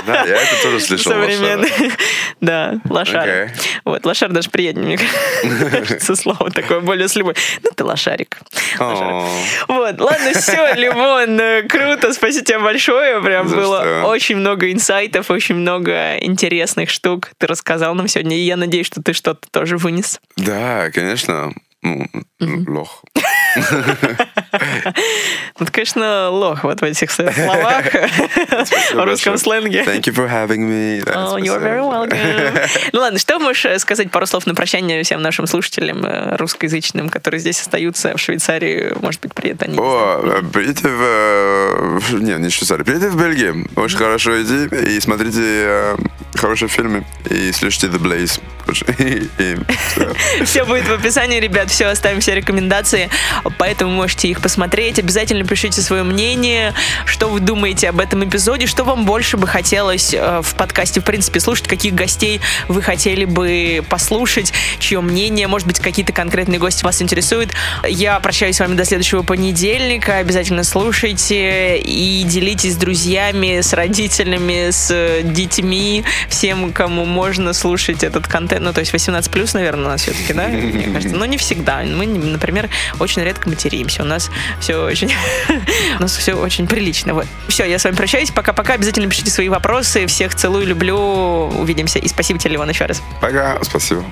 Да, я это тоже слышал.
Современный.
лошара. [LAUGHS]
Да, лошара.
Окей.
Вот, лошар даже приятнее, мне кажется, [LAUGHS] слово такое более с любой. Ну, ты лошарик. Лошарик. Вот, ладно, все, Лимон, э, круто, спасибо тебе большое, прям
За
было
что.
Очень много инсайтов, очень много интересных штук ты рассказал нам сегодня, и я надеюсь, что ты что-то тоже вынес.
Да, конечно. Ну, Лох. [LAUGHS]
Ну, ты, конечно, лох вот в этих словах, в русском сленге.
Thank you for having me.
Oh, you're very welcome. Ну ладно, что можешь э, сказать пару слов на прощание всем нашим слушателям э, русскоязычным, которые здесь остаются в Швейцарии? Может быть, привет они.
О, э, приедете в... Не, не Швейцарию. Приедете в Бельгию. Очень хорошо идти и смотрите хорошие фильмы. И слушайте The Blaze. [LAUGHS]
Все будет в описании, ребят, все, оставим все рекомендации, поэтому можете их посмотреть. Обязательно пишите свое мнение, что вы думаете об этом эпизоде, что вам больше бы хотелось э, в подкасте, в принципе, слушать, каких гостей вы хотели бы послушать, чье мнение, может быть, какие-то конкретные гости вас интересуют. Я прощаюсь с вами до следующего понедельника. Обязательно слушайте и делитесь с друзьями, с родителями, с детьми, всем, кому можно слушать этот контент. Ну, то есть 18 плюс, наверное, у нас все-таки, да? Мне кажется. Но не всегда. Мы, например, очень редко материмся. У нас все очень... [LAUGHS] У нас все очень прилично. Вот. Все, я с вами прощаюсь. Пока-пока. Обязательно пишите свои вопросы. Всех целую, люблю. Увидимся. И спасибо тебе, Ливан, еще раз.
Пока. Спасибо.